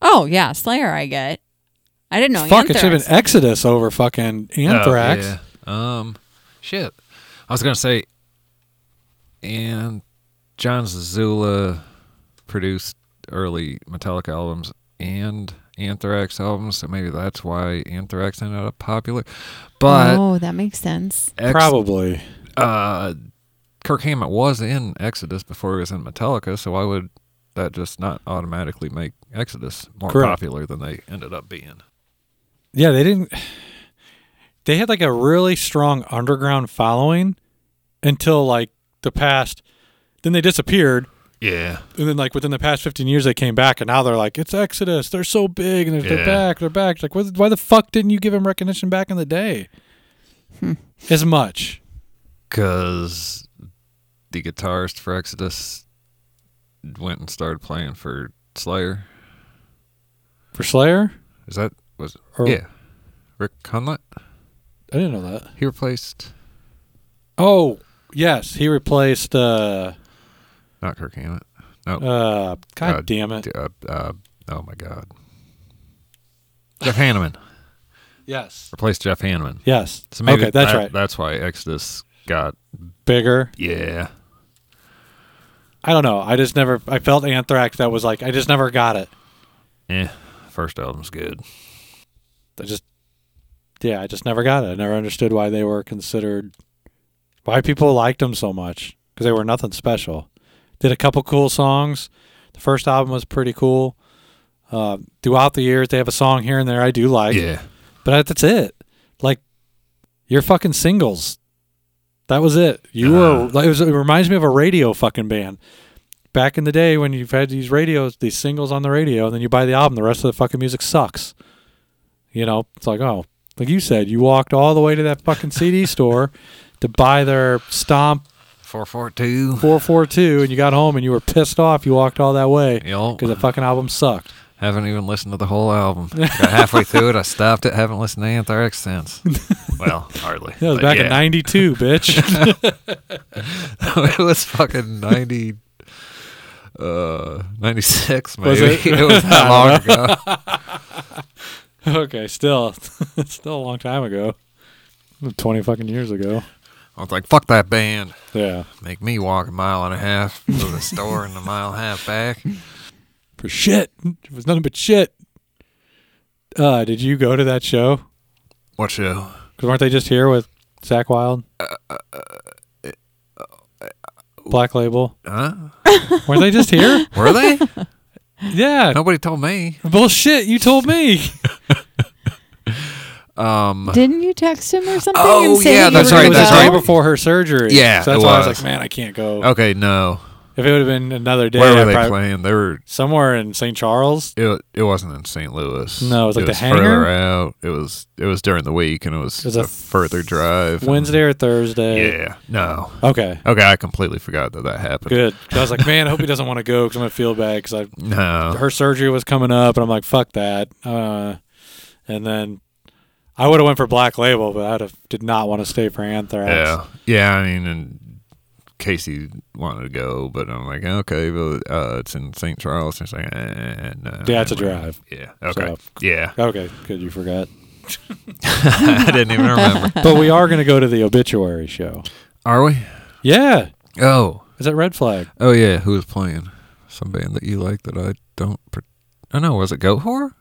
Oh yeah, Slayer. I get. I didn't know. Fuck, it should have been Exodus over fucking Anthrax. Oh, yeah. Um, shit. I was gonna say, and Jon Zazula produced early Metallica albums and Anthrax albums, so maybe that's why Anthrax ended up popular. But oh, that makes sense. Ex- Probably. uh, Kirk Hammett was in Exodus before he was in Metallica, so why would that just not automatically make Exodus more Correct. popular than they ended up being? Yeah, they didn't. They had like a really strong underground following until like the past. Then they disappeared. Yeah. And then, like within the past 15 years, they came back, and now they're like, "It's Exodus. They're so big, and they're, they're back. They're back." It's like, what, why the fuck didn't you give them recognition back in the day? As much. because the guitarist for Exodus went and started playing for Slayer. For Slayer? Is that was Or- yeah? Rick Hunlett. I didn't know that. He replaced Oh, yes. He replaced, uh, not Kirk Hammett. No, uh, God Uh, damn it. uh, uh, oh my God, Jeff Hanneman Yes. replaced Jeff Hanneman. Yes. So maybe okay, that's that- right. That's why Exodus got Bigger. yeah. I don't know. I just never, I felt Anthrax that was like, I just never got it. Eh, first album's good. I just, yeah, I just never got it. I never understood why they were considered, why people liked them so much because they were nothing special. Did a couple cool songs. The first album was pretty cool. Uh, throughout the years, they have a song here and there I do like, yeah, but that's it. Like your fucking singles, that was it. You Uh. were. Like, it, was, it reminds me of a radio fucking band. Back in the day when you've had these radios, these singles on the radio, and then you buy the album, the rest of the fucking music sucks. You know, it's like, oh, like you said, you walked all the way to that fucking CD store to buy their Stomp four four two. 442, and you got home and you were pissed off you walked all that way because the fucking album sucked. haven't even listened to the whole album. Got halfway through it, I stopped it. Haven't listened to Anthrax since. Well, hardly. That was but back in '92, bitch. it was fucking 90 uh 96 maybe Was it? it? was that long ago okay, still, still a long time ago. 20 fucking years ago. I was like fuck that band Yeah. make me walk a mile and a half to the store and a mile and a half back For shit. It was nothing but shit. Uh, did you go to that show? what show Because weren't they just here with Zakk Wylde? Uh, uh, uh, Black Label. huh Weren't they just here? were they Yeah. nobody told me Bullshit. You told me. Um Didn't you text him or something? Oh, and say yeah, that that's were right, It was that's the right. day go? before her surgery. Yeah, So that's it why I was was. like, man, I can't go. okay no If it would have been another day, Where were I'd they probably- playing? They were. somewhere in St. Charles. It, it wasn't in St. Louis. No, it was like the further hangar? out. It was it was during the week, and it was, It was a, a f- further drive. and- Wednesday or Thursday. Yeah. No. Okay. Okay, I completely forgot that that happened. Good. 'Cause I was like, man, I hope he doesn't want to go because I'm gonna feel bad because I No. her surgery was coming up, and I'm like, fuck that. Uh, and then I would have went for Black Label, but have did not want to stay for Anthrax. Yeah. Yeah. I mean, and Casey wanted to go, but I'm like, okay, but uh, it's in St. Charles. And it's like, eh, no. Yeah, it's a drive. Yeah. Okay. So- Yeah. Okay, good you forgot. I didn't even remember. but we are gonna go to the obituary show. Are we? Yeah, Oh. is that Red Flag? Oh yeah. Who was playing? Some band that you like that I don't. Pr- I know. Was it Goatwhore?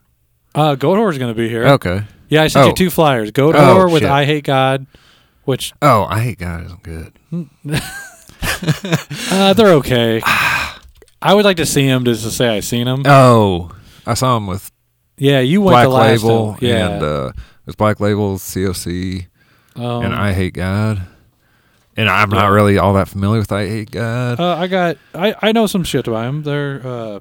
Uh, Goatwhore's gonna be here. Okay. Yeah, I sent you Oh. two flyers. Goat Oh, with shit. I Hate God, which Oh, I hate God isn't good. uh, they're okay. I would like to see him just to say I seen him. Oh, I saw him with yeah, you went Black the last Label time. Yeah, and uh, it was Black Label, COC, um, and I Hate God. And I'm not really all that familiar with I Hate God, Uh, I got I, I know some shit about him. They're uh,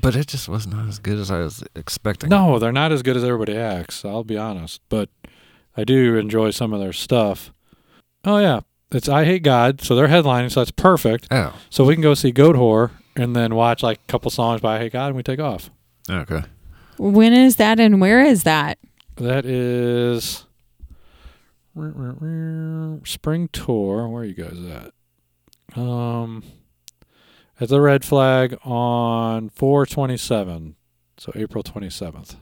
but it just was not as good as I was expecting. no, they're not as good as everybody acts. I'll be honest, but I do enjoy some of their stuff. Oh yeah, it's I Hate God, so they're headlining, so that's perfect. Oh, So we can go see Goatwhore and then watch like a couple songs by I Hate God, and we take off. okay. When is that and where is that? That is spring tour. Where are you guys at? Um, at the Red Flag on four twenty seven, so April twenty seventh.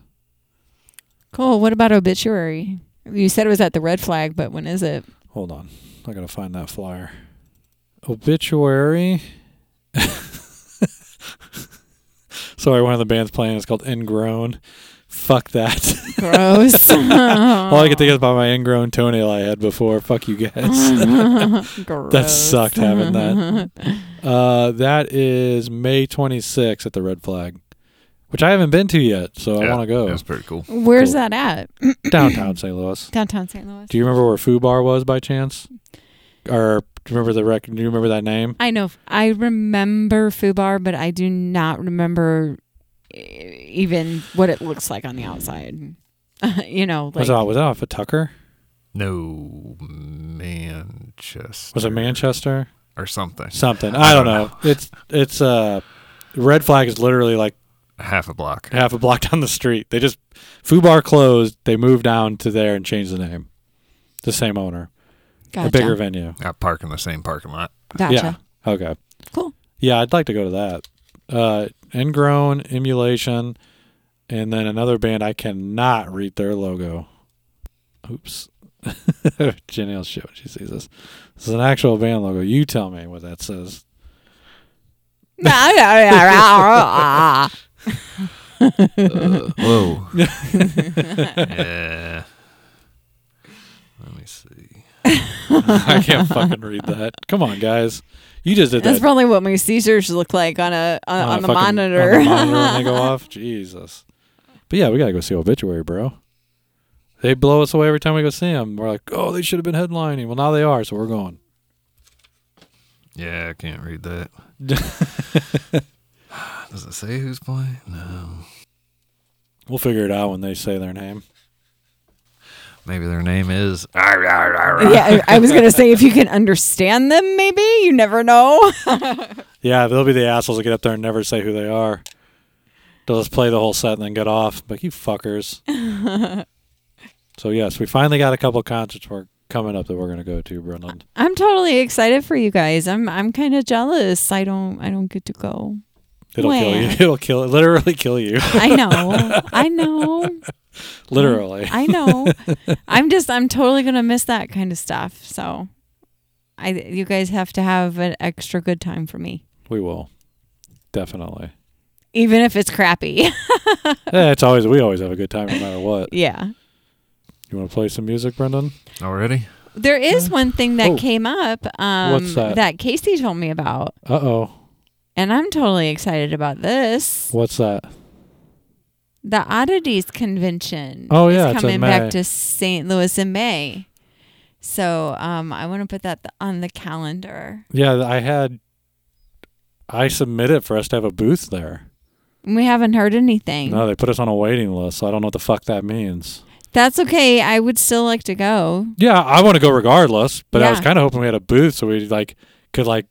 Cool. What about obituary? You said it was at the red flag, but when is it? Hold on, I gotta find that flyer. Obituary. Sorry, one of the bands playing is called Ingrown. Fuck that. Gross. All I can think of about my ingrown toenail I had before. Fuck you guys. that sucked having that. Uh, that is May 26th at the Red Flag, which I haven't been to yet, so I want to go. That's pretty cool. Where's Cool. that at? Downtown St. Louis. Downtown St. Louis. Do you remember where Fubar was by chance? Or do you remember the rec? Do you remember that name? I know. I remember Fubar, but I do not remember even what it looks like on the outside. you know, like was, it, was that off of Tucker? No, Manchester. Was it Manchester? or something? Something. I don't know. It's it's uh, Red Flag is literally like Half a block. half a block down the street. They just Fubar closed. They moved down to there and changed the name. The same owner, gotcha. a bigger venue. I park in the same parking lot. Gotcha. Yeah. Okay. Cool. Yeah, I'd like to go to that. Uh, Ingrown, Emulation, and then another band I cannot read their logo. Oops. Jenny will shit when she sees this. This is an actual band logo. You tell me what that says. Uh, whoa. yeah. Let me see. I can't fucking read that. Come on, guys. You just did that. That's that. probably what my seizures look like on a on, on on a the fucking- monitor. On the monitor when they go off. Jesus. But yeah, we gotta go see Obituary, bro. They blow us away every time we go see them. We're like, oh, they should have been headlining. Well, now they are, so we're going. Yeah, I can't read that. Does it say who's playing? No. We'll figure it out when they say their name. Maybe their name is. yeah, I, I was gonna say if you can understand them, maybe you never know. Yeah, they'll be the assholes that get up there and never say who they are. They'll just play the whole set and then get off. But you fuckers. so, yes, we finally got a couple concerts we're coming up that we're going to go to, Brendan. I'm totally excited for you guys. I'm I'm kind of jealous. I don't I don't get to go. It'll kill you. It'll kill literally kill you. I know. I know. literally. I know. I'm just I'm totally gonna miss that kind of stuff. So, I you guys have to have an extra good time for me, We will. Definitely. even if it's crappy. Yeah, it's always we always have a good time no matter what. yeah. You want to play some music, Brendan? Already? There is one thing that Oh. came up um, What's that? Casey told me about, Uh oh. And I'm totally excited about this. What's that? The Oddities Convention Oh, yeah, is it's in coming back to St. Louis in May. So um, I want to put that th- on the calendar. Yeah, I had I submitted for us to have a booth there. We haven't heard anything. No, they put us on a waiting list, so I don't know what the fuck that means. That's okay. I would still like to go. Yeah, I want to go regardless, but I was kind of hoping we had a booth so we like could like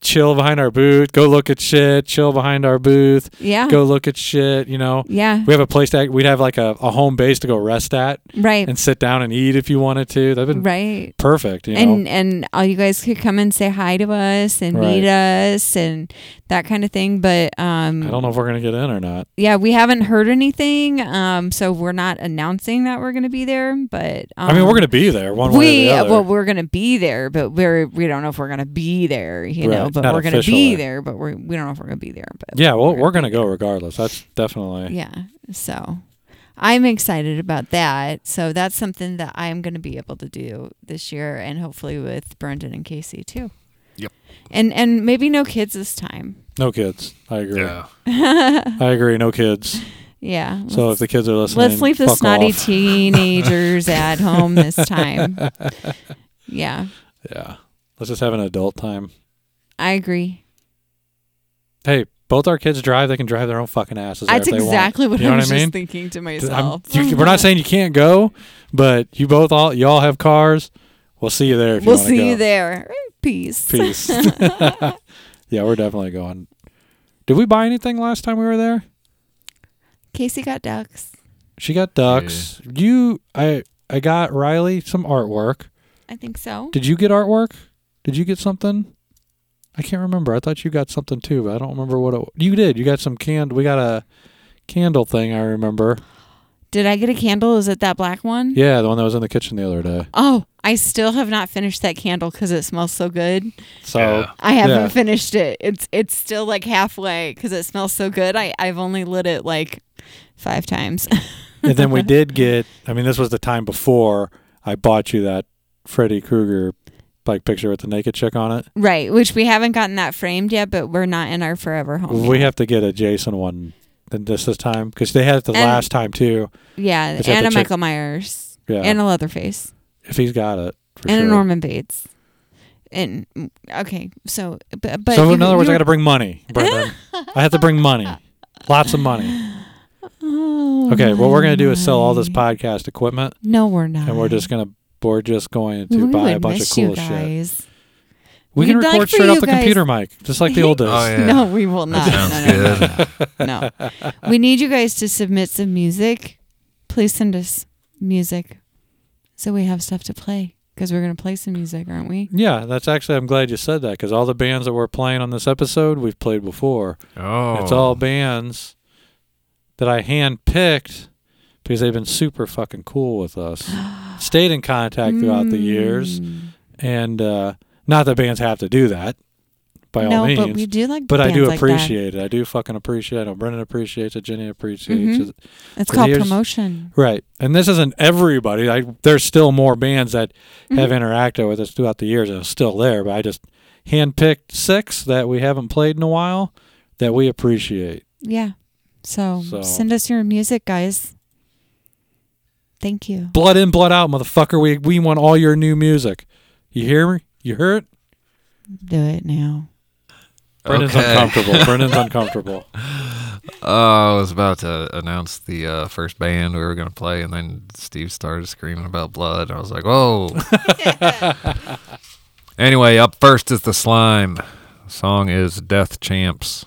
chill behind our booth, go look at shit, chill behind our booth, Yeah. go look at shit. You know, Yeah. we have a place that we'd have like a, a home base to go rest at Right. and sit down and eat if you wanted to. That'd been Right. perfect. You know, and and all you guys could come and say hi to us and meet us and that kind of thing. But um, I don't know if we're gonna get in or not. yeah, we haven't heard anything. Um, so we're not announcing that we're going to be there. But um, I mean, we're gonna be there one way we or the other. well, we're going to be there, but we're we don't know if we're going to be there. You know, Right, but not we're going to be there, but we're we don't know if we're going to be there. But yeah, well, we're we're gonna go regardless. That's definitely. yeah. So I'm excited about that. So that's something that I'm going to be able to do this year, and hopefully with Brendan and Casey too. Yep. And and maybe no kids this time. No kids. I agree. Yeah. I agree. No kids. Yeah. So if the kids are listening, let's leave the fuck snotty off. teenagers at home this time. Yeah, Yeah. Let's just have an adult time. I agree. Hey, both our kids drive. They can drive their own fucking asses. That's if they want. exactly what You know I what I mean? just thinking to I'm- myself. you- we're not saying you can't go, but you both all y'all have cars. We'll see you there if we'll you see go. you there. Peace. Peace. yeah, we're definitely going. Did we buy anything last time we were there? Casey got ducks. She got ducks. You, I, I got Riley some artwork. I think so. Did you get artwork? Did you get something? I can't remember. I thought you got something too, but I don't remember what it. You did. You got some candle. We got a candle thing. I remember. Did I get a candle? Is it that black one? Yeah, the one that was in the kitchen the other day. Oh, I still have not finished that candle because it smells so good. So Yeah. I haven't Yeah. finished it. It's it's still like halfway because it smells so good. I I've only lit it like five times. and then we did get. I mean, this was the time before I bought you that Freddy Krueger like picture with the naked chick on it. right, which we haven't gotten that framed yet, but we're not in our forever home. We yet. have to get a Jason one this this time because they had it the And- last time too. yeah, and a Michael Myers Yeah, and a Leatherface if he's got it. For and sure. a Norman Bates. And okay, so but, but so you- in other words, I got to bring money, Brendan. I have to bring money, lots of money. Oh, Okay, what we're gonna do is sell all this podcast equipment, No, we're not. and we're just gonna we're just going to we buy a bunch of miss cool you shit. guys. We can We'd like record for straight off the guys- computer mic, just like the old days. Oh, yeah. No, we will not. That sounds no, no, no, no. no. We need you guys to submit some music. Please send us music so we have stuff to play because we're going to play some music, aren't we? Yeah, that's actually. I'm glad you said that because all the bands that we're playing on this episode, we've played before. Oh. It's all oh. bands that I handpicked because they've been super fucking cool with us. Stayed in contact throughout the years, Mm. and uh, not that bands have to do that by no, all means. but we do like But I do appreciate it. I do fucking appreciate it. I know Brendan appreciates it. Jenny appreciates Mhm. it. It's called promotion. Right. And this isn't everybody. I, there's still more bands that have Mhm. interacted with us throughout the years and are still there. But I just handpicked six that we haven't played in a while that we appreciate. Yeah. So, So- send us your music, guys. Thank you. Blood in, blood out, motherfucker. We we want all your new music. You hear me? You hear it? Do it now. Brendan's Okay. uncomfortable. Brendan's uncomfortable. Oh, I was about to announce the uh, first band we were going to play, and then Steve started screaming about blood. I was like, whoa. anyway, up first is The Slime. The song is Death Champs.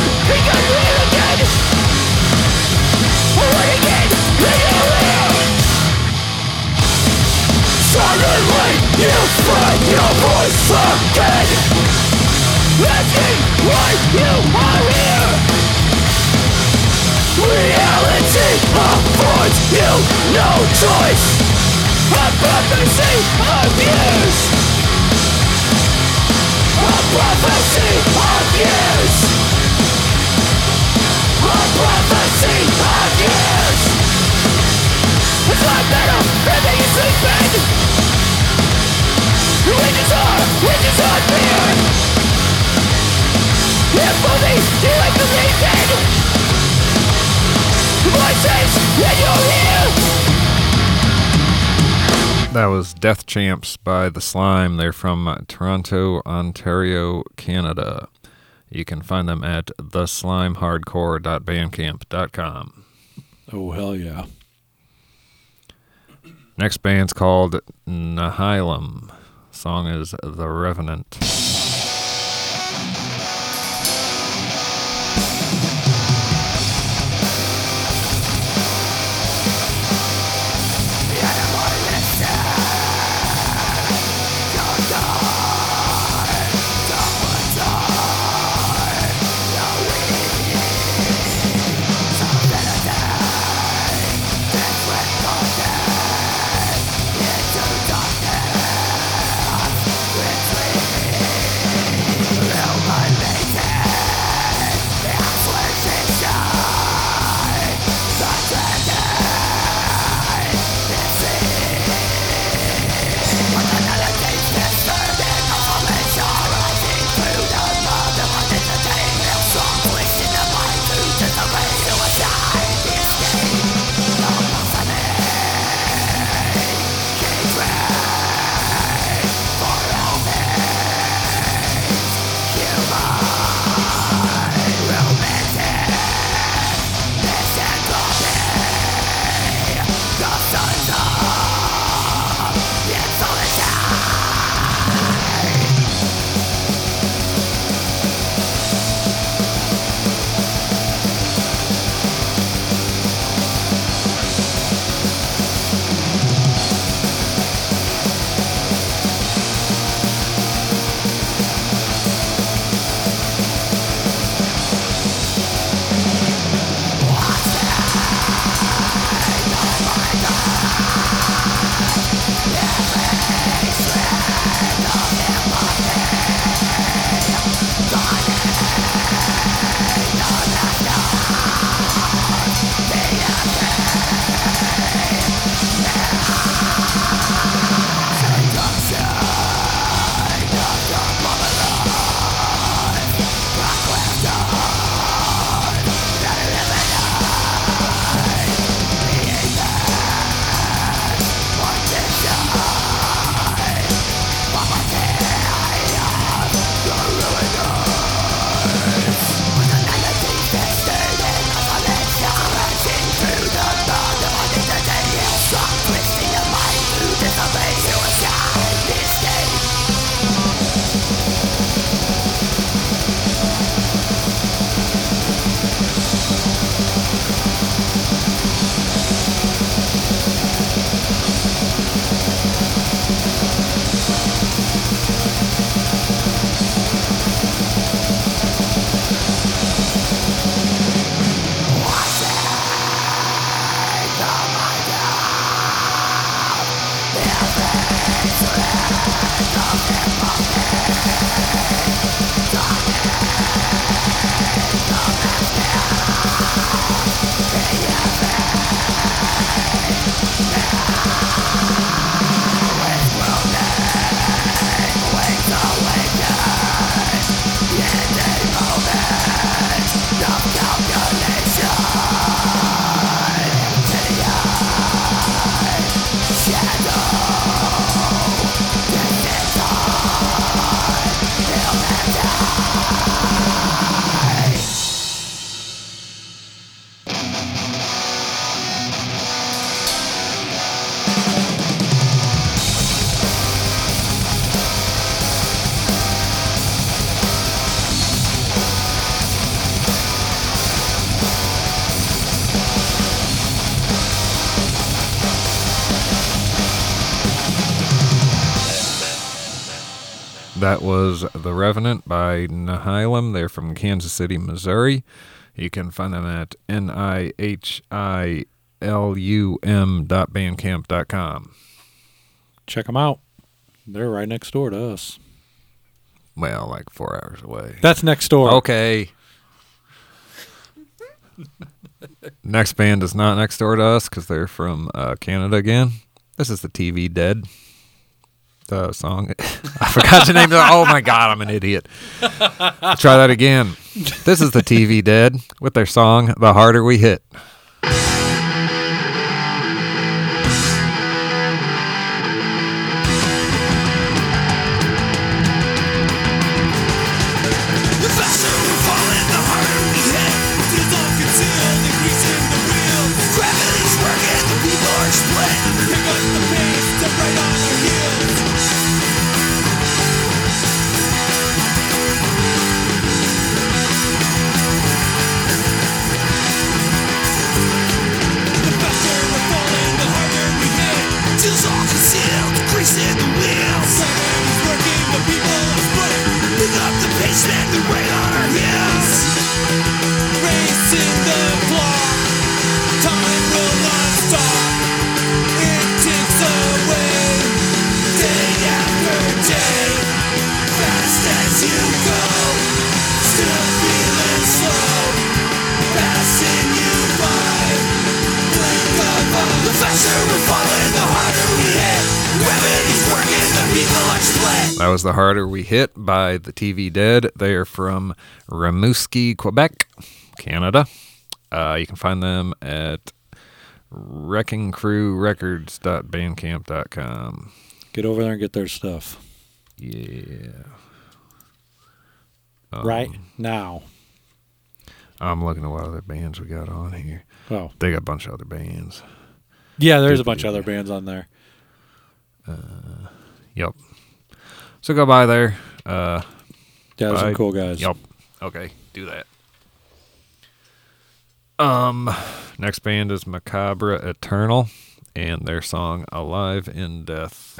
Suddenly you find your voice again Asking why you are here Reality affords you no choice Hypocrisy of years Hypocrisy of years Hypocrisy of years It's like that that was Death Champs by The Slime. They're from Toronto, Ontario, Canada. You can find them at theslimehardcore.bandcamp.com. Oh, hell yeah. Next band's called Nihilum. Song is The Revenant. That was The Revenant by Nihilum. They're from Kansas City, Missouri. You can find them at N-I-H-I-L-U-M dot bandcamp dot com. Check them out. They're right next door to us. Well, like four hours away. That's next door. Okay. Next band is not next door to us because they're from uh, Canada again. This is the TV Dead. Song. I forgot the name of the. Oh my God, I'm an idiot. Try that again. This is the TV Dead with their song "The Harder We Hit." Was "The Harder We Hit" by the TV Dead. They are from Rimouski, Quebec, Canada. Uh, you can find them at wreckingcrewrecords.bandcamp.com. Get over there and get their stuff Yeah. right now. I'm looking at what other bands we got on here. Oh, They got a bunch of other bands. yeah. There's a bunch of other bands on there. Yep. So go by there. Uh, Yeah, there's some Bye. cool guys. Yep. Okay, do that. Um, next band is Macabre Eternal, and their song "Alive in Death."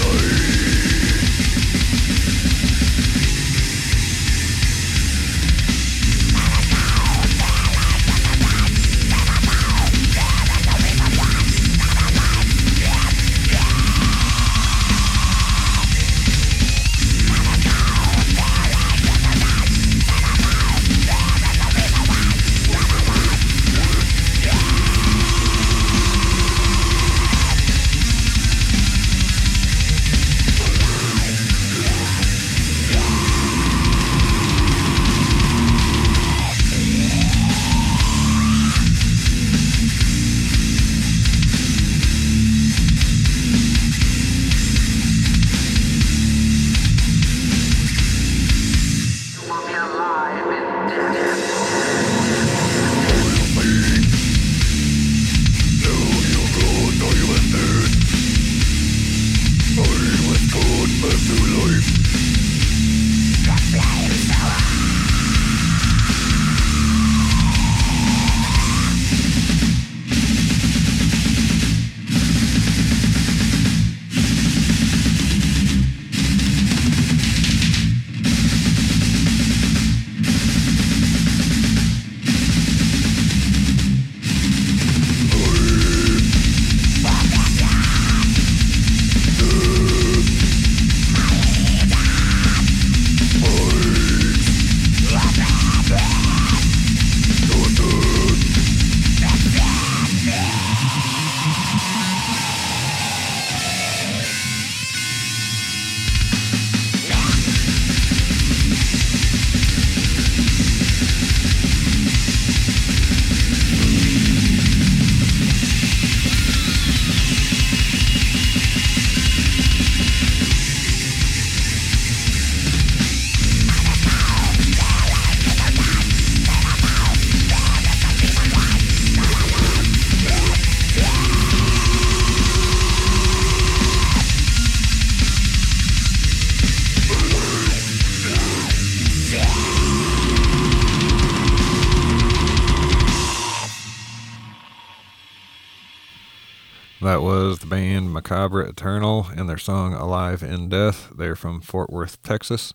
Eternal and their song Alive in Death. They're from Fort Worth, Texas.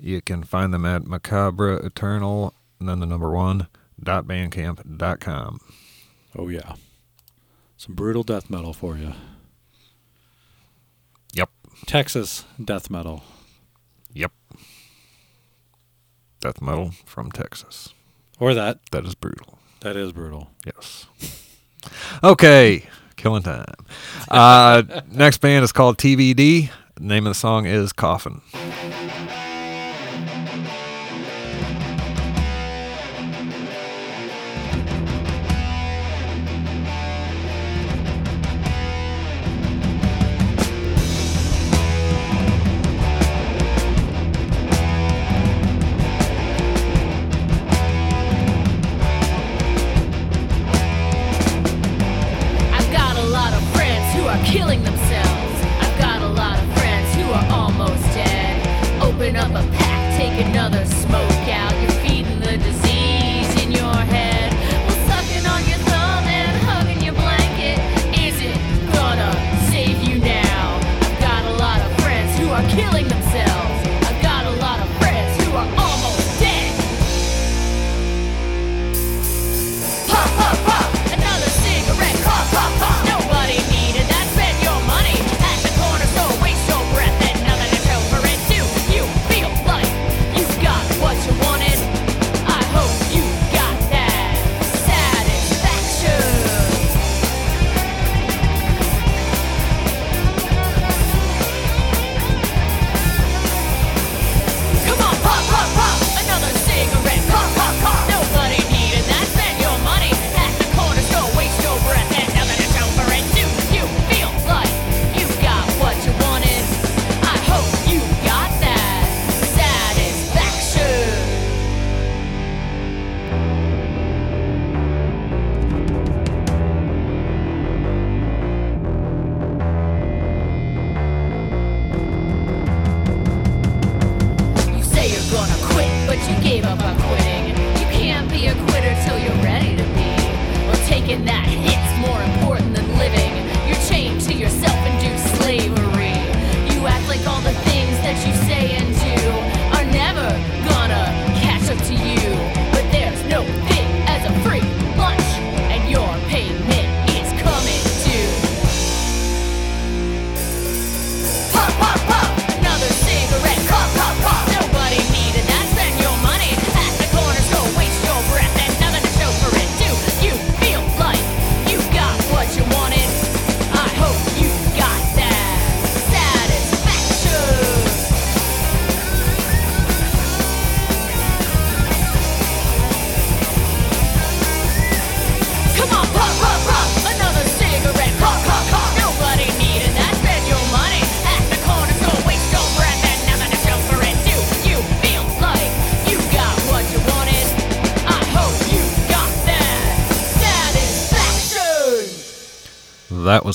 You can find them at Macabre Eternal and then the number one dot bandcamp dot com. Oh yeah, some brutal death metal for you. Yep. Texas death metal. Yep. Death metal from Texas. Or that. That is brutal. That is brutal. Yes. Okay, killing time. Uh, next band is called TBD. The name of the song is Coffin.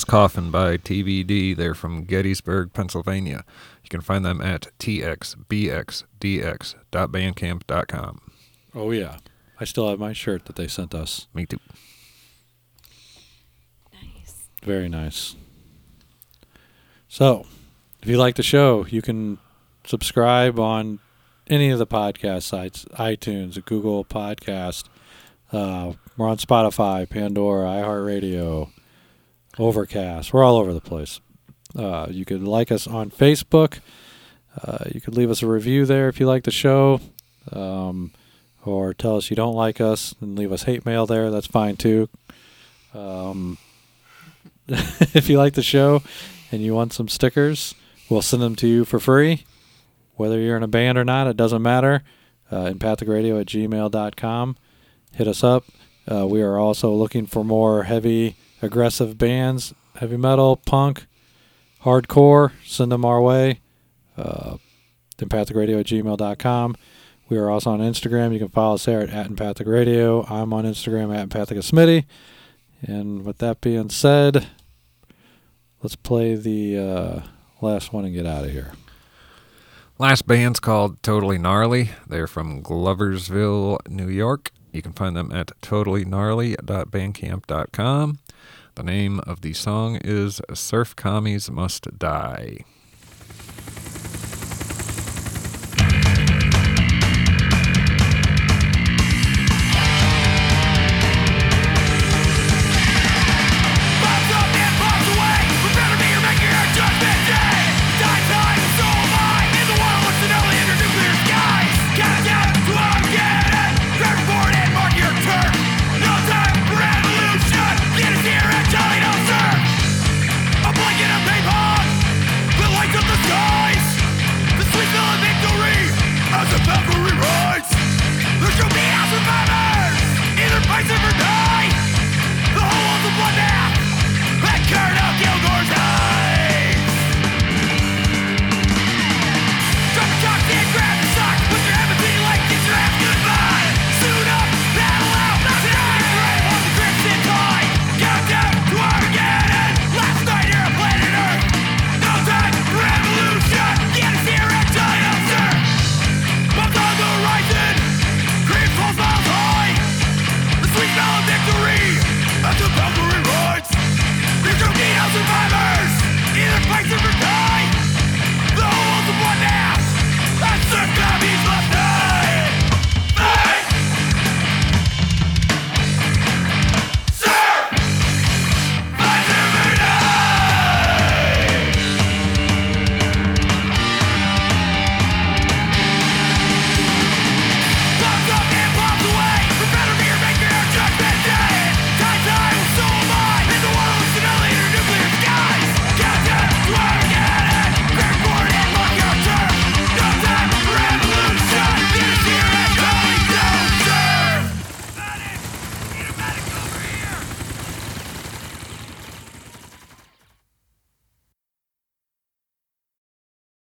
Satisfaction. Was Coffin by TBD. They're from Gettysburg, Pennsylvania. You can find them at txbxdx.bandcamp.com. Oh yeah, I still have my shirt that they sent us. Me too. Nice. Very nice. So, if you like the show, you can subscribe on any of the podcast sites iTunes, Google Podcast. Uh, we're on Spotify, Pandora, iHeartRadio, Overcast. We're all over the place. Uh, you could like us on Facebook. Uh, you could leave us a review there if you like the show. Um, or tell us you don't like us and leave us hate mail there. That's fine too. Um, if you like the show and you want some stickers, we'll send them to you for free. Whether you're in a band or not, it doesn't matter. Uh, empathicaradio at gmail.com. Hit us up. Uh, we are also looking for more heavy, aggressive bands, heavy metal, punk, hardcore. Send them our way. Uh, at gmail.com. We are also on Instagram. You can follow us there at, at Empathica Radio. I'm on Instagram at Empathica Smitty. And with that being said, let's play the uh, last one and get out of here. Last band's called Totally Gnarly. They're from Gloversville, New York. You can find them at totallygnarly.bandcamp.com. The name of the song is Surf Commies Must Die.